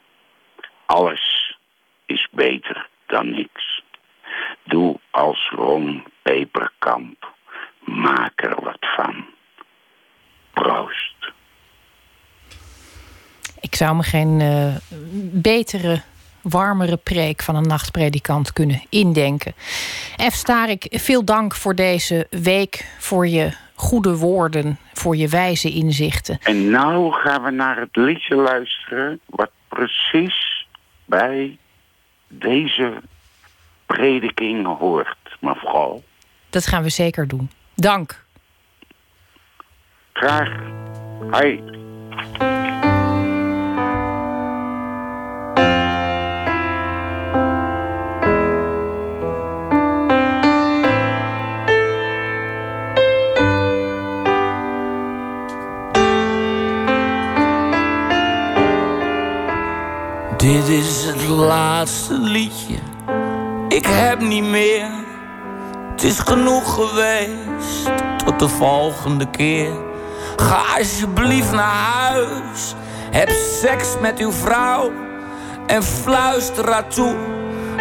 Alles is beter dan niks. Doe als Ron Peperkamp. Maak er wat van. Proost. Ik zou me geen uh, betere, warmere preek van een nachtpredikant kunnen indenken. F. Starik, veel dank voor deze week, voor je goede woorden, voor je wijze inzichten. En nou gaan we naar het liedje luisteren, wat precies bij deze prediking hoort, mevrouw. Dat gaan we zeker doen. Dank. Graag. Hoi. Dit is het laatste liedje. Ik heb niet meer. Het is genoeg geweest. Tot de volgende keer. Ga alsjeblieft naar huis. Heb seks met uw vrouw. En fluister haar toe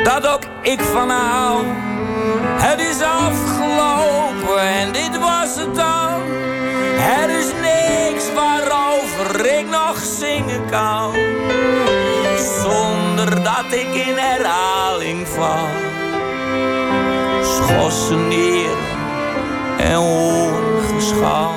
dat ook ik van hou. Het is afgelopen en dit was het dan. Er is niks waarover ik nog zingen kan zonder dat ik in herhaling val. Schossen neer en ongeschaal.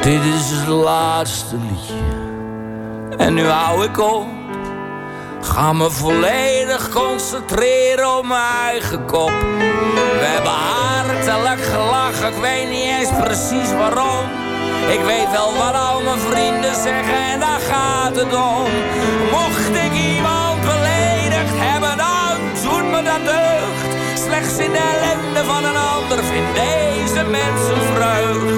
Dit is het laatste liedje en nu hou ik op. Ga me volledig concentreren op mijn eigen kop. We hebben hartelijk gelachen, ik weet niet eens precies waarom. Ik weet wel wat al mijn vrienden zeggen en daar gaat het om. Mocht ik iemand beledigd hebben, dan doet me dat deugd. Slechts in de ellende van een ander vindt deze mensen vreugd.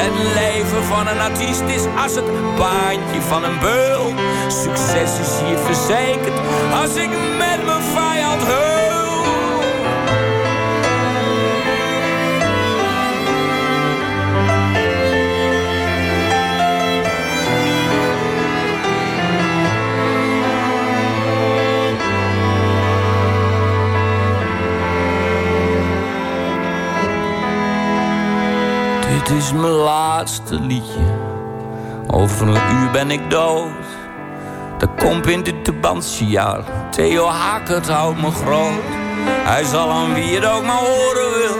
Het leven van een artiest is als het baantje van een beul. Succes is hier verzekerd als ik met mijn vijand heul. Dit is mijn laatste liedje. Over een uur ben ik dood. Dat komt in dit debansiejaar. Theo Hakert houdt me groot. Hij zal aan wie het ook maar horen wil.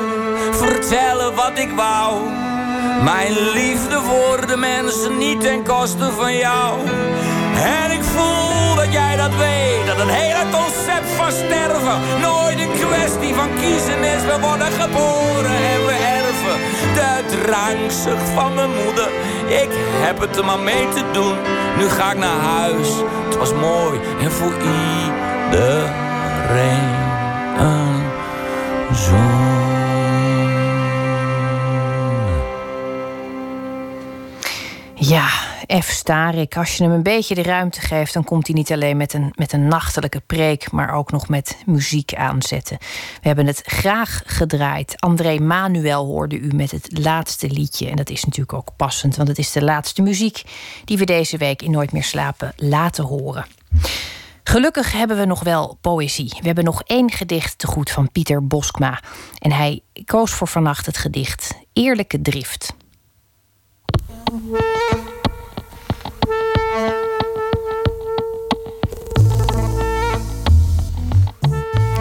Vertellen wat ik wou. Mijn liefde voor de mensen niet ten koste van jou. En ik voel dat jij dat weet. Dat het hele concept van sterven nooit een kwestie van kiezen is. We worden geboren en we de drankzucht van mijn moeder. Ik heb het er maar mee te doen. Nu ga ik naar huis. Het was mooi en voor iedereen een zoen. Ja, F. Starik. Als je hem een beetje de ruimte geeft, dan komt hij niet alleen met een, met een nachtelijke preek, maar ook nog met muziek aanzetten. We hebben het graag gedraaid. André Manuel hoorde u met het laatste liedje. En dat is natuurlijk ook passend, want het is de laatste muziek die we deze week in Nooit meer slapen laten horen. Gelukkig hebben we nog wel poëzie. We hebben nog één gedicht te goed van Pieter Boskma. En hij koos voor vannacht het gedicht Eerlijke Drift.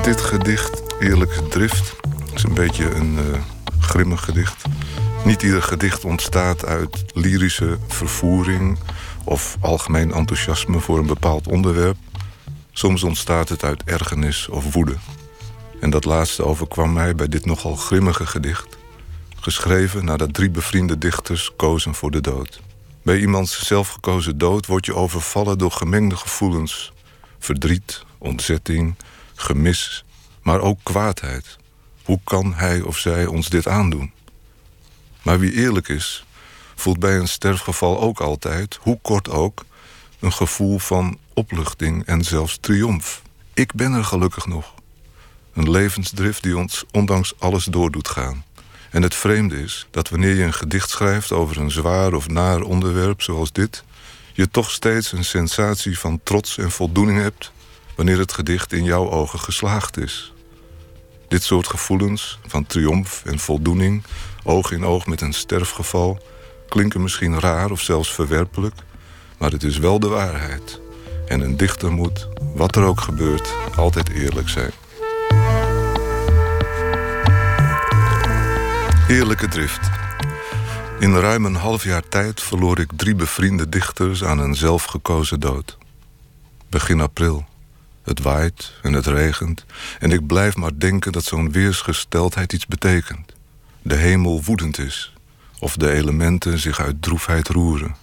Dit gedicht, Eerlijke Drift, is een beetje een uh, grimmig gedicht. Niet ieder gedicht ontstaat uit lyrische vervoering of algemeen enthousiasme voor een bepaald onderwerp. Soms ontstaat het uit ergernis of woede. En dat laatste overkwam mij bij dit nogal grimmige gedicht. Geschreven nadat drie bevriende dichters kozen voor de dood. Bij iemands zelfgekozen dood word je overvallen door gemengde gevoelens. Verdriet, ontzetting, gemis, maar ook kwaadheid. Hoe kan hij of zij ons dit aandoen? Maar wie eerlijk is, voelt bij een sterfgeval ook altijd, hoe kort ook, een gevoel van opluchting en zelfs triomf. Ik ben er gelukkig nog. Een levensdrift die ons ondanks alles door doet gaan. En het vreemde is dat wanneer je een gedicht schrijft over een zwaar of naar onderwerp zoals dit, je toch steeds een sensatie van trots en voldoening hebt wanneer het gedicht in jouw ogen geslaagd is. Dit soort gevoelens van triomf en voldoening, oog in oog met een sterfgeval, klinken misschien raar of zelfs verwerpelijk, maar het is wel de waarheid. En een dichter moet, wat er ook gebeurt, altijd eerlijk zijn. Eerlijke drift. In ruim een half jaar tijd verloor ik drie bevriende dichters aan een zelfgekozen dood. Begin april. Het waait en het regent en ik blijf maar denken dat zo'n weersgesteldheid iets betekent. De hemel woedend is of de elementen zich uit droefheid roeren.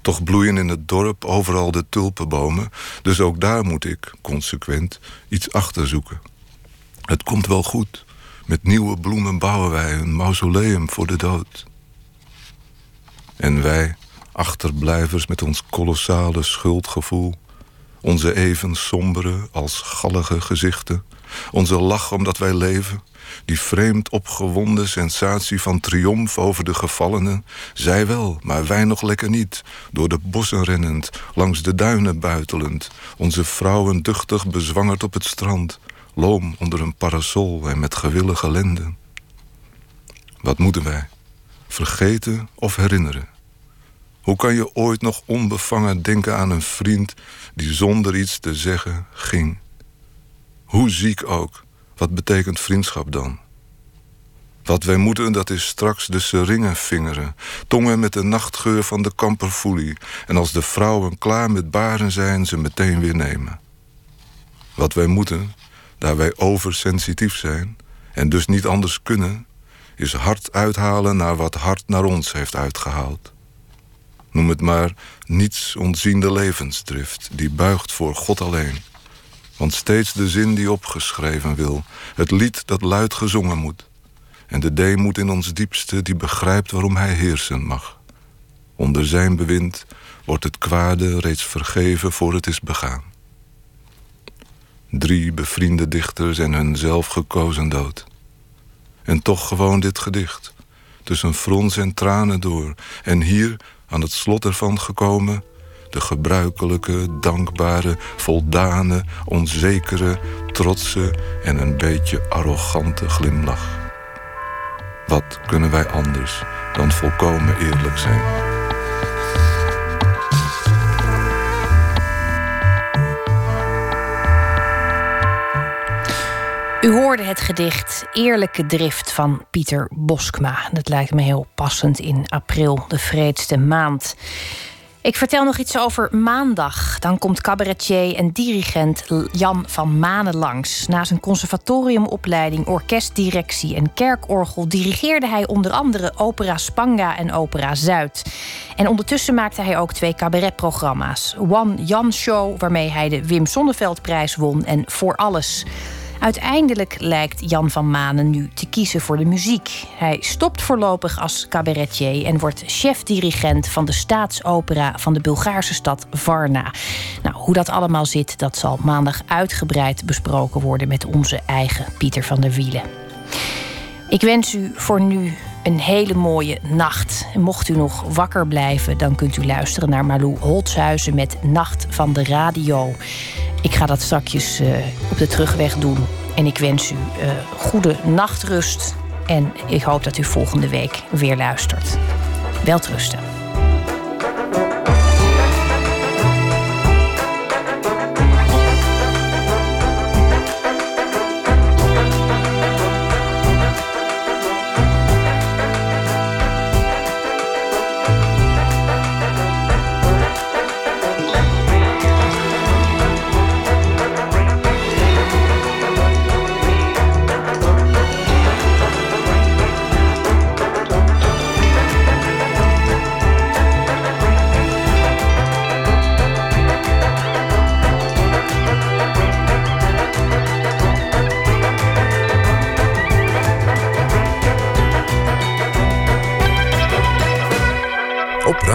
Toch bloeien in het dorp overal de tulpenbomen, dus ook daar moet ik, consequent, iets achter zoeken. Het komt wel goed. Met nieuwe bloemen bouwen wij een mausoleum voor de dood. En wij, achterblijvers met ons kolossale schuldgevoel, onze even sombere als gallige gezichten, onze lach omdat wij leven, die vreemd opgewonden sensatie van triomf over de gevallenen, zij wel, maar wij nog lekker niet, door de bossen rennend, langs de duinen buitelend, onze vrouwen duchtig bezwangerd op het strand, loom onder een parasol en met gewillige lenden. Wat moeten wij? Vergeten of herinneren? Hoe kan je ooit nog onbevangen denken aan een vriend die zonder iets te zeggen ging? Hoe ziek ook, wat betekent vriendschap dan? Wat wij moeten, dat is straks de seringen vingeren, tongen met de nachtgeur van de kamperfoelie, en als de vrouwen klaar met baren zijn, ze meteen weer nemen. Wat wij moeten, daar wij oversensitief zijn en dus niet anders kunnen, is hard uithalen naar wat hart naar ons heeft uitgehaald. Noem het maar niets ontziende levensdrift, die buigt voor God alleen. Want steeds de zin die opgeschreven wil, het lied dat luid gezongen moet. En de deemoed in ons diepste die begrijpt waarom hij heersen mag. Onder zijn bewind wordt het kwade reeds vergeven voor het is begaan. Drie bevriende dichters en hun zelfgekozen dood. En toch gewoon dit gedicht. Tussen frons en tranen door. En hier, aan het slot ervan gekomen... de gebruikelijke, dankbare, voldane, onzekere... trotse en een beetje arrogante glimlach. Wat kunnen wij anders dan volkomen eerlijk zijn? U hoorde het gedicht Eerlijke Drift van Pieter Boskma. Dat lijkt me heel passend in april, de vreedste maand. Ik vertel nog iets over maandag. Dan komt cabaretier en dirigent Jan van Manen langs. Na zijn conservatoriumopleiding, orkestdirectie en kerkorgel dirigeerde hij onder andere Opera Spanga en Opera Zuid. En ondertussen maakte hij ook twee cabaretprogramma's. One Jan Show, waarmee hij de Wim Sonneveldprijs won, en Voor Alles. Uiteindelijk lijkt Jan van Manen nu te kiezen voor de muziek. Hij stopt voorlopig als cabaretier en wordt chef-dirigent van de staatsopera van de Bulgaarse stad Varna. Nou, hoe dat allemaal zit, dat zal maandag uitgebreid besproken worden met onze eigen Pieter van der Wielen. Ik wens u voor nu een hele mooie nacht. mocht u nog wakker blijven, dan kunt u luisteren naar Marlou Holtshuizen met Nacht van de Radio. Ik ga dat straks uh, op de terugweg doen. En ik wens u uh, goede nachtrust. En ik hoop dat u volgende week weer luistert. Welterusten.